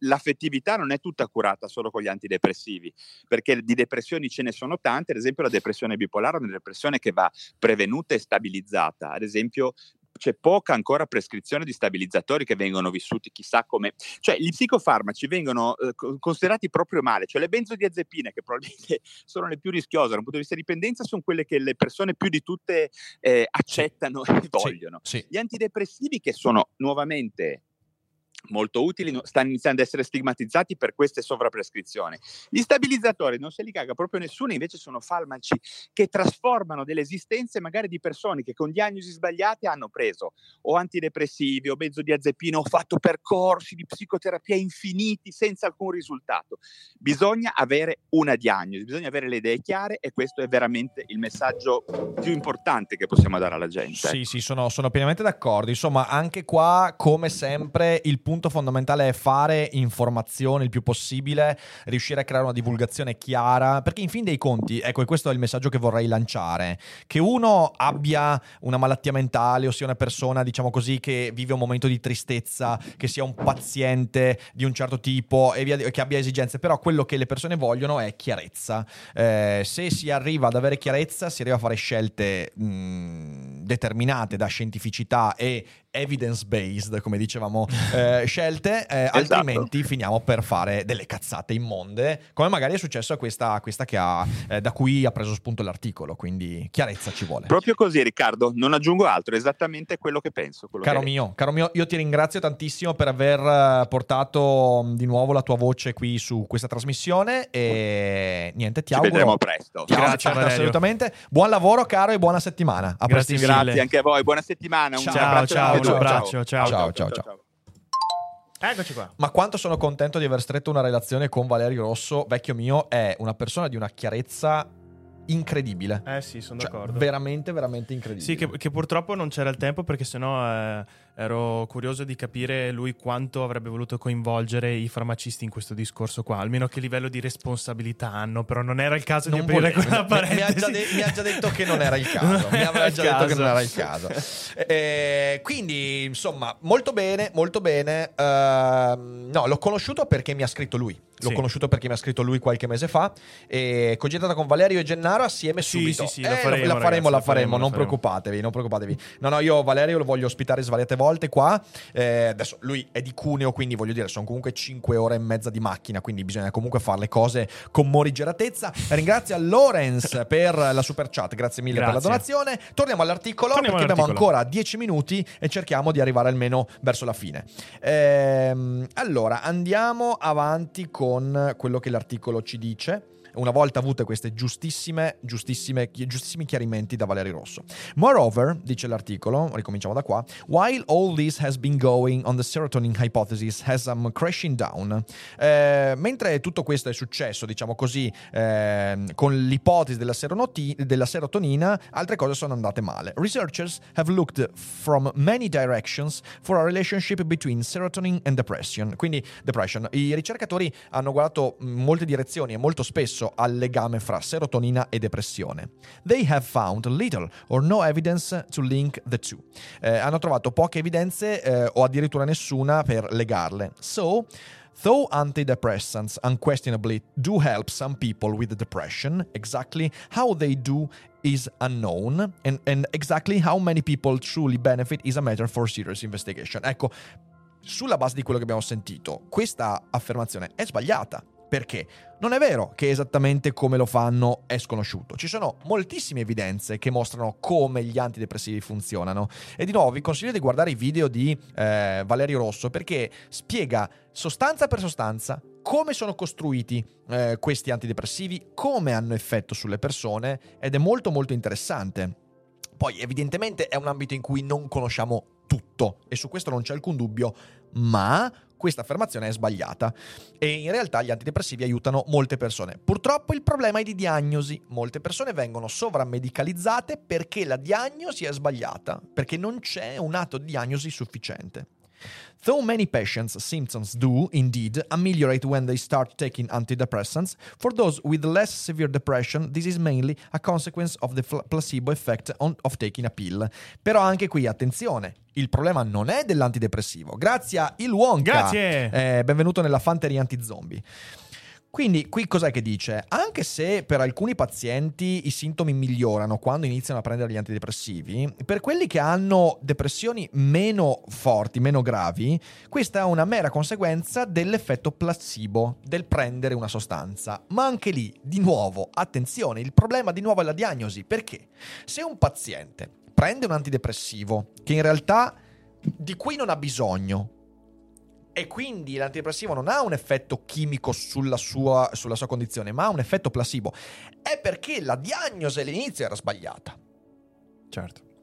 l'affettività non è tutta curata solo con gli antidepressivi, perché di depressioni ce ne sono tante, ad esempio la depressione bipolare è una depressione che va prevenuta e stabilizzata, ad esempio c'è poca ancora prescrizione di stabilizzatori che vengono vissuti chissà come, cioè gli psicofarmaci vengono eh, co- considerati proprio male, cioè le benzodiazepine che probabilmente [LAUGHS] sono le più rischiose da un punto di vista di dipendenza sono quelle che le persone più di tutte eh, accettano e vogliono. Sì. Gli antidepressivi che sono nuovamente molto utili no- stanno iniziando ad essere stigmatizzati per queste sovrapprescrizioni. Gli stabilizzatori non se li caga proprio nessuno, invece sono farmaci che trasformano delle esistenze magari di persone che con diagnosi sbagliate hanno preso o antidepressivi o benzodiazepine o fatto percorsi di psicoterapia infiniti senza alcun risultato. Bisogna avere una diagnosi, bisogna avere le idee chiare e questo è veramente il messaggio più importante che possiamo dare alla gente. Sì, sì, sono, sono pienamente d'accordo. Insomma, anche qua, come sempre, il punto fondamentale è fare informazione il più possibile, riuscire a creare una divulgazione chiara, perché in fin dei conti, ecco, e questo è il messaggio che vorrei lanciare, che uno abbia una malattia mentale o sia una persona, diciamo così, che vive un momento di tristezza, che sia un paziente di un certo tipo e via che abbia esigenze, però quello che le persone vogliono è chiarezza. Eh, se si arriva ad avere chiarezza, si arriva a fare scelte mh, determinate da scientificità e evidence based, come dicevamo, [LAUGHS] eh, scelte, eh, Esatto. altrimenti finiamo per fare delle cazzate immonde, come magari è successo a questa, a questa che ha, eh, da cui ha preso spunto l'articolo, quindi chiarezza ci vuole. Proprio così Riccardo, non aggiungo altro, è esattamente quello che penso. quello Caro che- mio, caro mio, io ti ringrazio tantissimo per aver eh, portato mh, di nuovo la tua voce qui su questa trasmissione e niente, ti Ci auguro... vedremo presto. Ciao, Grazie, Valerio. assolutamente. Buon lavoro caro e buona settimana. A Grazie. Grazie anche a voi, buona settimana. Un Ciao, abbraccio ciao, un abbraccio, ciao. Ciao, ciao, ciao. Eccoci qua. Ma quanto sono contento di aver stretto una relazione con Valerio Rosso, vecchio mio, è una persona di una chiarezza incredibile. Eh sì, sono Cioè, d'accordo. veramente, veramente incredibile. Sì, che, che purtroppo non c'era il tempo perché sennò eh, ero curioso di capire lui quanto avrebbe voluto coinvolgere i farmacisti in questo discorso qua, almeno che livello di responsabilità hanno, però non era il caso Non di aprire volevo- quella mi- mi, ha parentesi. già de- mi ha già detto che non era il caso. Mi aveva già detto che caso. non era il caso. Eh, quindi, insomma, molto bene, molto bene. Ehm, no, l'ho conosciuto perché mi ha scritto lui. L'ho Sì. conosciuto perché mi ha scritto lui qualche mese fa. E cogitata con Valerio e Gennaro assieme Sì, subito. sì, sì, la Eh, faremo, la ragazzi, faremo, la la faremo, faremo, la non faremo. preoccupatevi, non preoccupatevi. No, no, io Valerio lo voglio ospitare svariate volte qua. Eh, adesso lui è di Cuneo, quindi voglio dire, sono comunque 5 ore e mezza di macchina, quindi bisogna comunque fare le cose con morigeratezza. Ringrazio Lorenz [LAUGHS] per la super chat, grazie mille Grazie. per la donazione. Torniamo all'articolo Torniamo perché abbiamo all'articolo. ancora 10 minuti e cerchiamo di arrivare almeno verso la fine. Ehm, allora, andiamo avanti con quello che l'articolo ci dice. Una volta avute queste giustissime, giustissime, giustissimi chiarimenti da Valerio Rosso. Moreover, dice l'articolo, ricominciamo da qua, while all this has been going on the serotonin hypothesis has some crashing down. Eh, mentre tutto questo è successo, diciamo così, ehm, con l'ipotesi della, seronoti- della serotonina, altre cose sono andate male. Researchers have looked from many directions for a relationship between serotonin and depression. Quindi, depression. I ricercatori hanno guardato molte direzioni e molto spesso al legame fra serotonina e depressione. They have found little or no evidence to link the two. Eh, hanno trovato poche evidenze eh, o addirittura nessuna per legarle. So, Though antidepressants unquestionably do help some people with depression, exactly how they do is unknown, and, and exactly how many people truly benefit is a matter for serious investigation. Ecco, sulla base di quello che abbiamo sentito, questa affermazione è sbagliata. Perché? Non è vero che esattamente come lo fanno è sconosciuto. Ci sono moltissime evidenze che mostrano come gli antidepressivi funzionano. E di nuovo vi consiglio di guardare i video di eh, Valerio Rosso perché spiega sostanza per sostanza come sono costruiti eh, questi antidepressivi, come hanno effetto sulle persone ed è molto molto interessante. Poi evidentemente è un ambito in cui non conosciamo tutto e su questo non c'è alcun dubbio, ma questa affermazione è sbagliata e in realtà gli antidepressivi aiutano molte persone. Purtroppo il problema è di diagnosi, molte persone vengono sovrammedicalizzate perché la diagnosi è sbagliata, perché non c'è un atto di diagnosi sufficiente. Though many patients' symptoms do indeed ameliorate when they start taking antidepressants, for those with less severe depression, this is mainly a consequence of the placebo effect on- of taking a pill. Però anche qui, attenzione, il problema non è dell'antidepressivo. Grazie a Il Wonka. Grazie. Eh, benvenuto nella fanteria anti-zombie. Quindi qui cos'è che dice? Anche se per alcuni pazienti i sintomi migliorano quando iniziano a prendere gli antidepressivi, per quelli che hanno depressioni meno forti, meno gravi, questa è una mera conseguenza dell'effetto placebo del prendere una sostanza. Ma anche lì, di nuovo, attenzione, il problema di nuovo è la diagnosi. Perché? Se un paziente prende un antidepressivo che in realtà di cui non ha bisogno, e quindi l'antidepressivo non ha un effetto chimico sulla sua, sulla sua condizione, ma ha un effetto placebo. È perché la diagnosi all'inizio era sbagliata. Certo.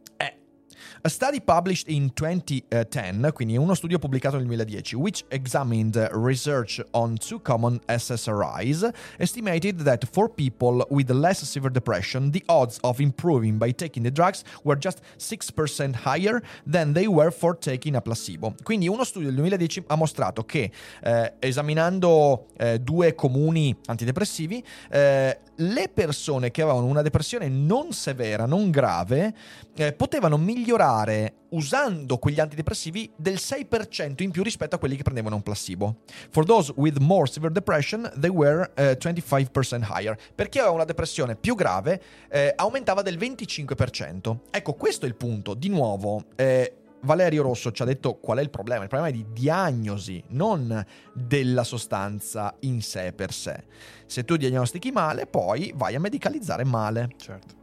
A study published in 2010, quindi uno studio pubblicato nel 2010, which examined research on two common SSRIs, estimated that for people with less severe depression, the odds of improving by taking the drugs were just 6% higher than they were for taking a placebo. Quindi uno studio del 2010 ha mostrato che eh, esaminando eh, due comuni antidepressivi, eh, le persone che avevano una depressione non severa, non grave, eh, potevano migliorare usando quegli antidepressivi del 6% in più rispetto a quelli che prendevano un placebo. For those with more severe depression, they were eh, 25% higher. Per chi aveva una depressione più grave, eh, aumentava del 25%. Ecco, questo è il punto. Di nuovo, eh, Valerio Rosso ci ha detto qual è il problema. Il problema è di diagnosi, non della sostanza in sé per sé. Se tu diagnostichi male, poi vai a medicalizzare male. Certo.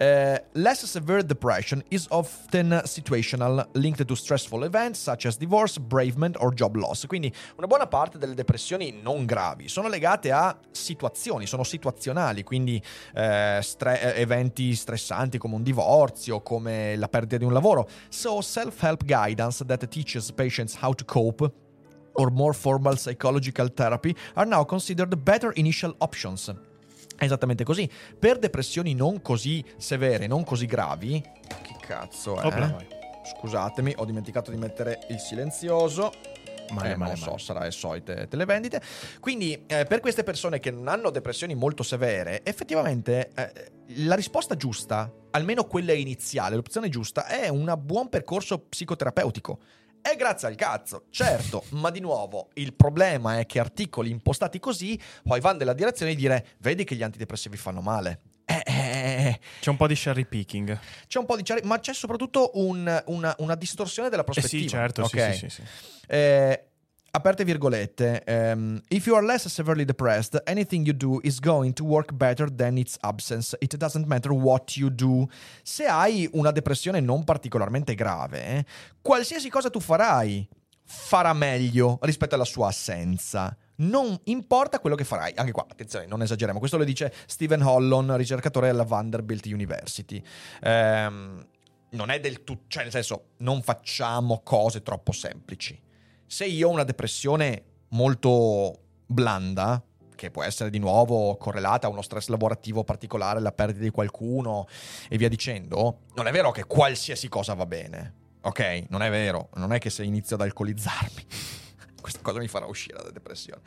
Uh, less severe depression is often situational, linked to stressful events such as divorce, bereavement or job loss. Quindi una buona parte delle depressioni non gravi sono legate a situazioni, sono situazionali, quindi eh, stre- eh, eventi stressanti come un divorzio, come la perdita di un lavoro. So self-help guidance that teaches patients how to cope or more formal psychological therapy are now considered better initial options. È Esattamente così. Per depressioni non così severe, non così gravi. Che cazzo è? Vai. Scusatemi, ho dimenticato di mettere il silenzioso. Male, Eh, male, non so, male. sarà le solite televendite. Quindi, eh, per queste persone che non hanno depressioni molto severe, effettivamente eh, la risposta giusta, almeno quella iniziale, l'opzione giusta, è un buon percorso psicoterapeutico. È grazie al cazzo, certo, ma di nuovo il problema è che articoli impostati così poi vanno nella direzione di dire vedi che gli antidepressivi fanno male. Eh, eh, C'è un po' di cherry picking. c'è un po' di cer- ma c'è soprattutto un- una, una distorsione della Eh prospettiva. sì, certo, sì, ok? sì, sì, sì. Aperte virgolette, ehm, if you are less severely depressed, anything you do is going to work better than its absence. It doesn't matter what you do. Se hai una depressione non particolarmente grave, eh, qualsiasi cosa tu farai farà meglio rispetto alla sua assenza. Non importa quello che farai. Anche qua, attenzione, non esageriamo. Questo lo dice Stephen Hollon, ricercatore alla Vanderbilt University. Ehm, non è del tutto, cioè nel senso, non facciamo cose troppo semplici. Se io ho una depressione molto blanda, che può essere di nuovo correlata a uno stress lavorativo particolare, la perdita di qualcuno e via dicendo, non è vero che qualsiasi cosa va bene. Ok, non è vero, non è che se inizio ad alcolizzarmi, [LAUGHS] questa cosa mi farà uscire dalla depressione.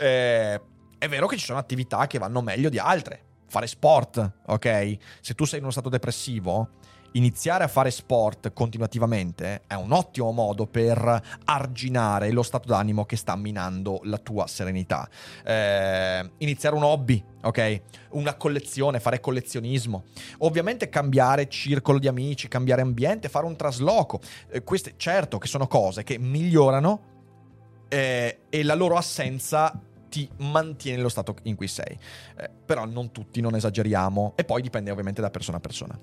Eh, è vero che ci sono attività che vanno meglio di altre. Fare sport, ok? Se tu sei in uno stato depressivo, iniziare a fare sport continuativamente è un ottimo modo per arginare lo stato d'animo che sta minando la tua serenità. Eh, iniziare un hobby, ok? Una collezione, fare collezionismo. Ovviamente cambiare circolo di amici, cambiare ambiente, fare un trasloco. Eh, queste, certo che sono cose che migliorano eh, e la loro assenza ti mantiene nello stato in cui sei. Eh, però non tutti, non esageriamo. E poi dipende ovviamente da persona a persona.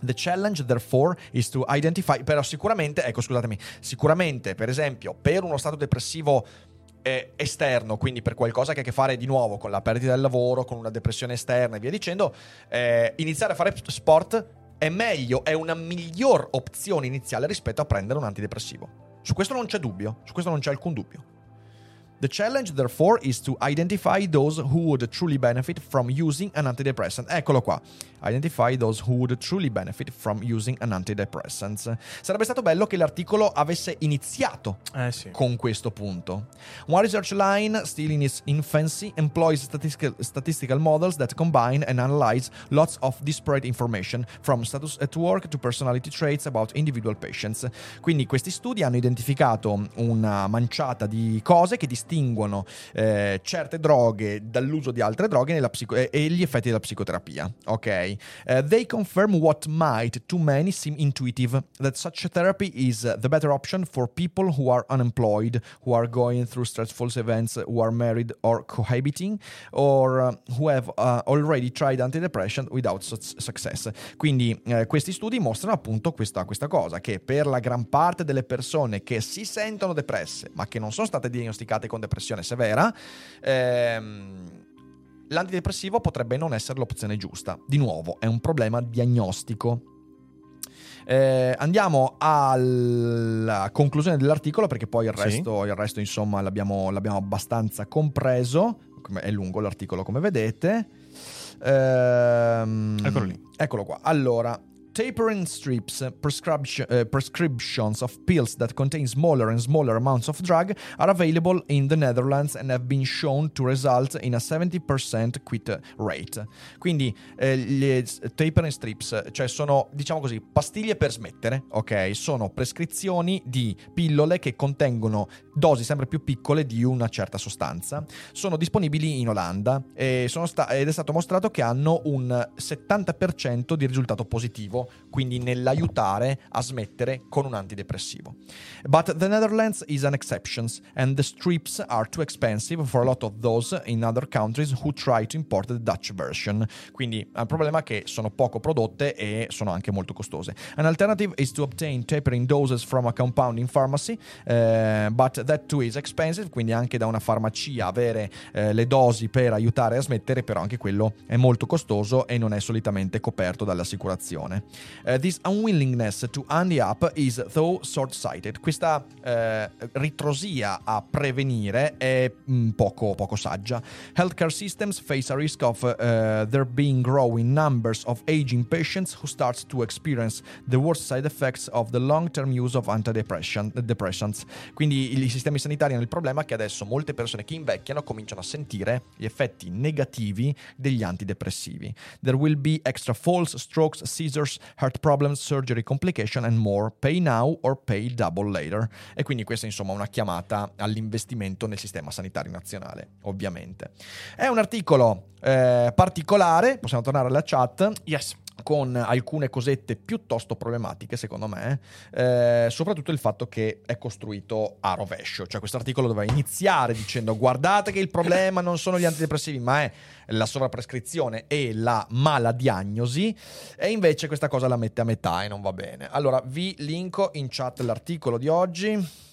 The challenge, therefore, is to identify. Però sicuramente, ecco, scusatemi, sicuramente, per esempio, per uno stato depressivo eh, esterno, quindi per qualcosa che ha a che fare di nuovo con la perdita del lavoro, con una depressione esterna e via dicendo, eh, iniziare a fare sport è meglio, è una miglior opzione iniziale rispetto a prendere un antidepressivo. Su questo non c'è dubbio, su questo non c'è alcun dubbio. The challenge, therefore, is to identify those who would truly benefit from using an antidepressant. Eccolo qua. Identify those who would truly benefit from using an antidepressant. Sarebbe stato bello che l'articolo avesse iniziato Eh sì. con questo punto. One research line, still in its infancy, employs statistical, statistical models that combine and analyze lots of disparate information, from status at work to personality traits about individual patients. Quindi questi studi hanno identificato una manciata di cose che distinguono eh, certe droghe dall'uso di altre droghe psico- e, e gli effetti della psicoterapia. Ok? Eh, they confirm what might to many seem intuitive that such therapy is uh, the better option for people who are unemployed, who are going through stressful events, who are married or cohabiting, or uh, who have uh, already tried antidepressant without suc- success. Quindi eh, questi studi mostrano appunto questa, questa cosa, che per la gran parte delle persone che si sentono depresse, ma che non sono state diagnosticate con depressione severa, ehm, l'antidepressivo potrebbe non essere l'opzione giusta. Di nuovo, è un problema diagnostico. Eh, andiamo alla conclusione dell'articolo perché poi il Sì. resto, il resto insomma l'abbiamo, l'abbiamo abbastanza compreso. È lungo l'articolo come vedete. Ehm, Eccolo lì. Eccolo qua. Allora, tapering strips prescription- eh, prescriptions of pills that contain smaller and smaller amounts of drug are available in the Netherlands and have been shown to result in a 70% quit rate. Quindi eh, le tapering strips, cioè sono, diciamo così, pastiglie per smettere, ok? Sono prescrizioni di pillole che contengono dosi sempre più piccole di una certa sostanza. Sono disponibili in Olanda e sono sta- ed è stato mostrato che hanno un 70% di risultato positivo, quindi nell'aiutare a smettere con un antidepressivo. But the Netherlands is an exception and the strips are too expensive for a lot of those in other countries who try to import the Dutch version. Quindi è un problema che sono poco prodotte e sono anche molto costose. An alternative is to obtain tapering doses from a compounding pharmacy, eh, but that too is expensive, quindi anche da una farmacia avere eh, le dosi per aiutare a smettere, però anche quello è molto costoso e non è solitamente coperto dall'assicurazione. Eh, this unwillingness to handy up is though short-sighted. Questa eh, ritrosia a prevenire è mm, poco, poco saggia. Healthcare systems face a risk of eh, there being growing numbers of aging patients who start to experience the worst side effects of the long-term use of antidepressant- depressants. Quindi i sistemi sanitari hanno il problema che adesso molte persone che invecchiano cominciano a sentire gli effetti negativi degli antidepressivi. There will be extra falls, strokes, seizures, heart problems, surgery complication and more. Pay now or pay double later. E quindi questa è insomma una chiamata all'investimento nel sistema sanitario nazionale, ovviamente. È un articolo eh, particolare, possiamo tornare alla chat. Yes. Con alcune cosette piuttosto problematiche, secondo me, eh, soprattutto il fatto che è costruito a rovescio. Cioè, questo articolo doveva iniziare dicendo: Guardate che il problema non sono gli antidepressivi, ma è la sovrapprescrizione e la mala diagnosi. E invece questa cosa la mette a metà e non va bene. Allora, vi linko in chat l'articolo di oggi.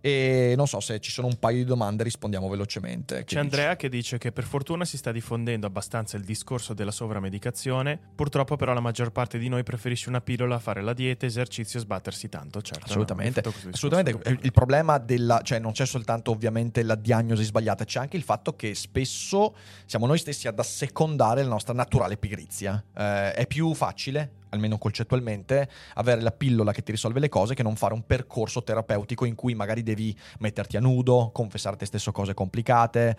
E non so se ci sono un paio di domande, rispondiamo velocemente. Che C'è Andrea che dice che per fortuna si sta diffondendo abbastanza il discorso della sovramedicazione, purtroppo però la maggior parte di noi preferisce una pillola, fare la dieta, esercizio e sbattersi tanto, certo. Assolutamente, discorso assolutamente. Il problema della, cioè non c'è soltanto ovviamente la diagnosi sbagliata, c'è anche il fatto che spesso siamo noi stessi ad assecondare la nostra naturale pigrizia. Eh, è più facile, almeno concettualmente, avere la pillola che ti risolve le cose che non fare un percorso terapeutico in cui magari devi metterti a nudo, confessare te stesso cose complicate.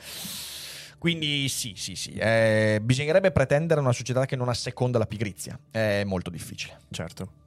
Quindi sì, sì, sì, eh, bisognerebbe pretendere una società che non asseconda la pigrizia. È molto difficile. Certo.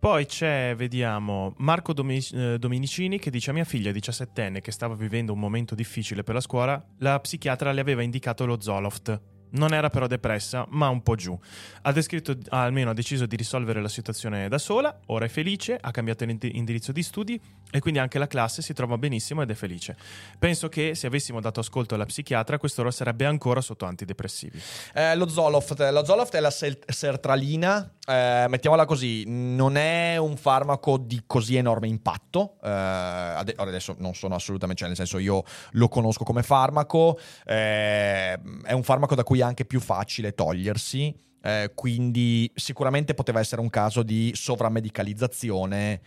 Poi c'è, vediamo, Marco eh, Dominicini che dice a mia figlia 17enne che stava vivendo un momento difficile per la scuola, la psichiatra le aveva indicato lo Zoloft. Non era però depressa, ma un po' giù. Ha descritto, almeno ha deciso di risolvere la situazione da sola, ora è felice, ha cambiato l'indi- indirizzo di studi e quindi anche la classe si trova benissimo ed è felice. Penso che se avessimo dato ascolto alla psichiatra, quest'ora sarebbe ancora sotto antidepressivi. Eh, lo Zoloft, lo Zoloft è la sertralina, eh, mettiamola così, non è un farmaco di così enorme impatto, eh, adesso non sono assolutamente, cioè nel senso io lo conosco come farmaco, eh, è un farmaco da cui è anche più facile togliersi, eh, quindi sicuramente poteva essere un caso di sovramedicalizzazione.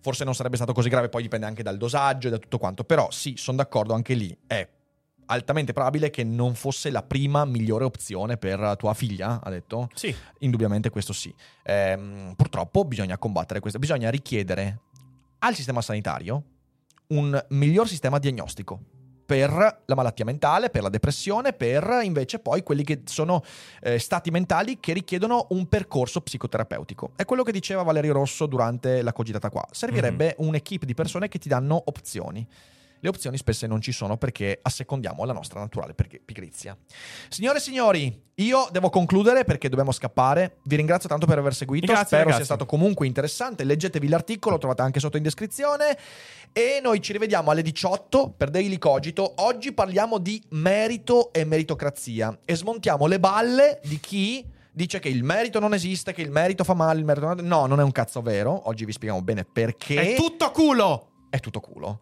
Forse non sarebbe stato così grave, poi dipende anche dal dosaggio e da tutto quanto. Però sì, sono d'accordo anche lì. È altamente probabile che non fosse la prima migliore opzione per tua figlia, ha detto? Sì, Indubbiamente questo sì. Ehm, purtroppo bisogna combattere questo, bisogna richiedere al sistema sanitario un miglior sistema diagnostico per la malattia mentale, per la depressione, per invece poi quelli che sono eh, stati mentali che richiedono un percorso psicoterapeutico. È quello che diceva Valerio Rosso durante la cogitata qua. Servirebbe un'equipe di persone che ti danno opzioni. Le opzioni spesso non ci sono perché assecondiamo la nostra naturale pig- pigrizia. Signore e signori, io devo concludere perché dobbiamo scappare. Vi ringrazio tanto per aver seguito. Grazie, Spero ragazzi. sia stato comunque interessante. Leggetevi l'articolo, lo trovate anche sotto in descrizione. E noi ci rivediamo alle 18 per Daily Cogito. Oggi parliamo di merito e meritocrazia e smontiamo le balle di chi dice che il merito non esiste, che il merito fa male, il merito non... No, non è un cazzo vero. Oggi vi spieghiamo bene perché è tutto culo! è tutto culo.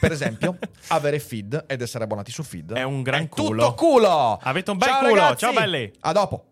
Per esempio, avere feed ed essere abbonati su feed È un gran è culo. tutto culo. Avete un bel Ciao, culo. ragazzi. Ciao, belli. A dopo.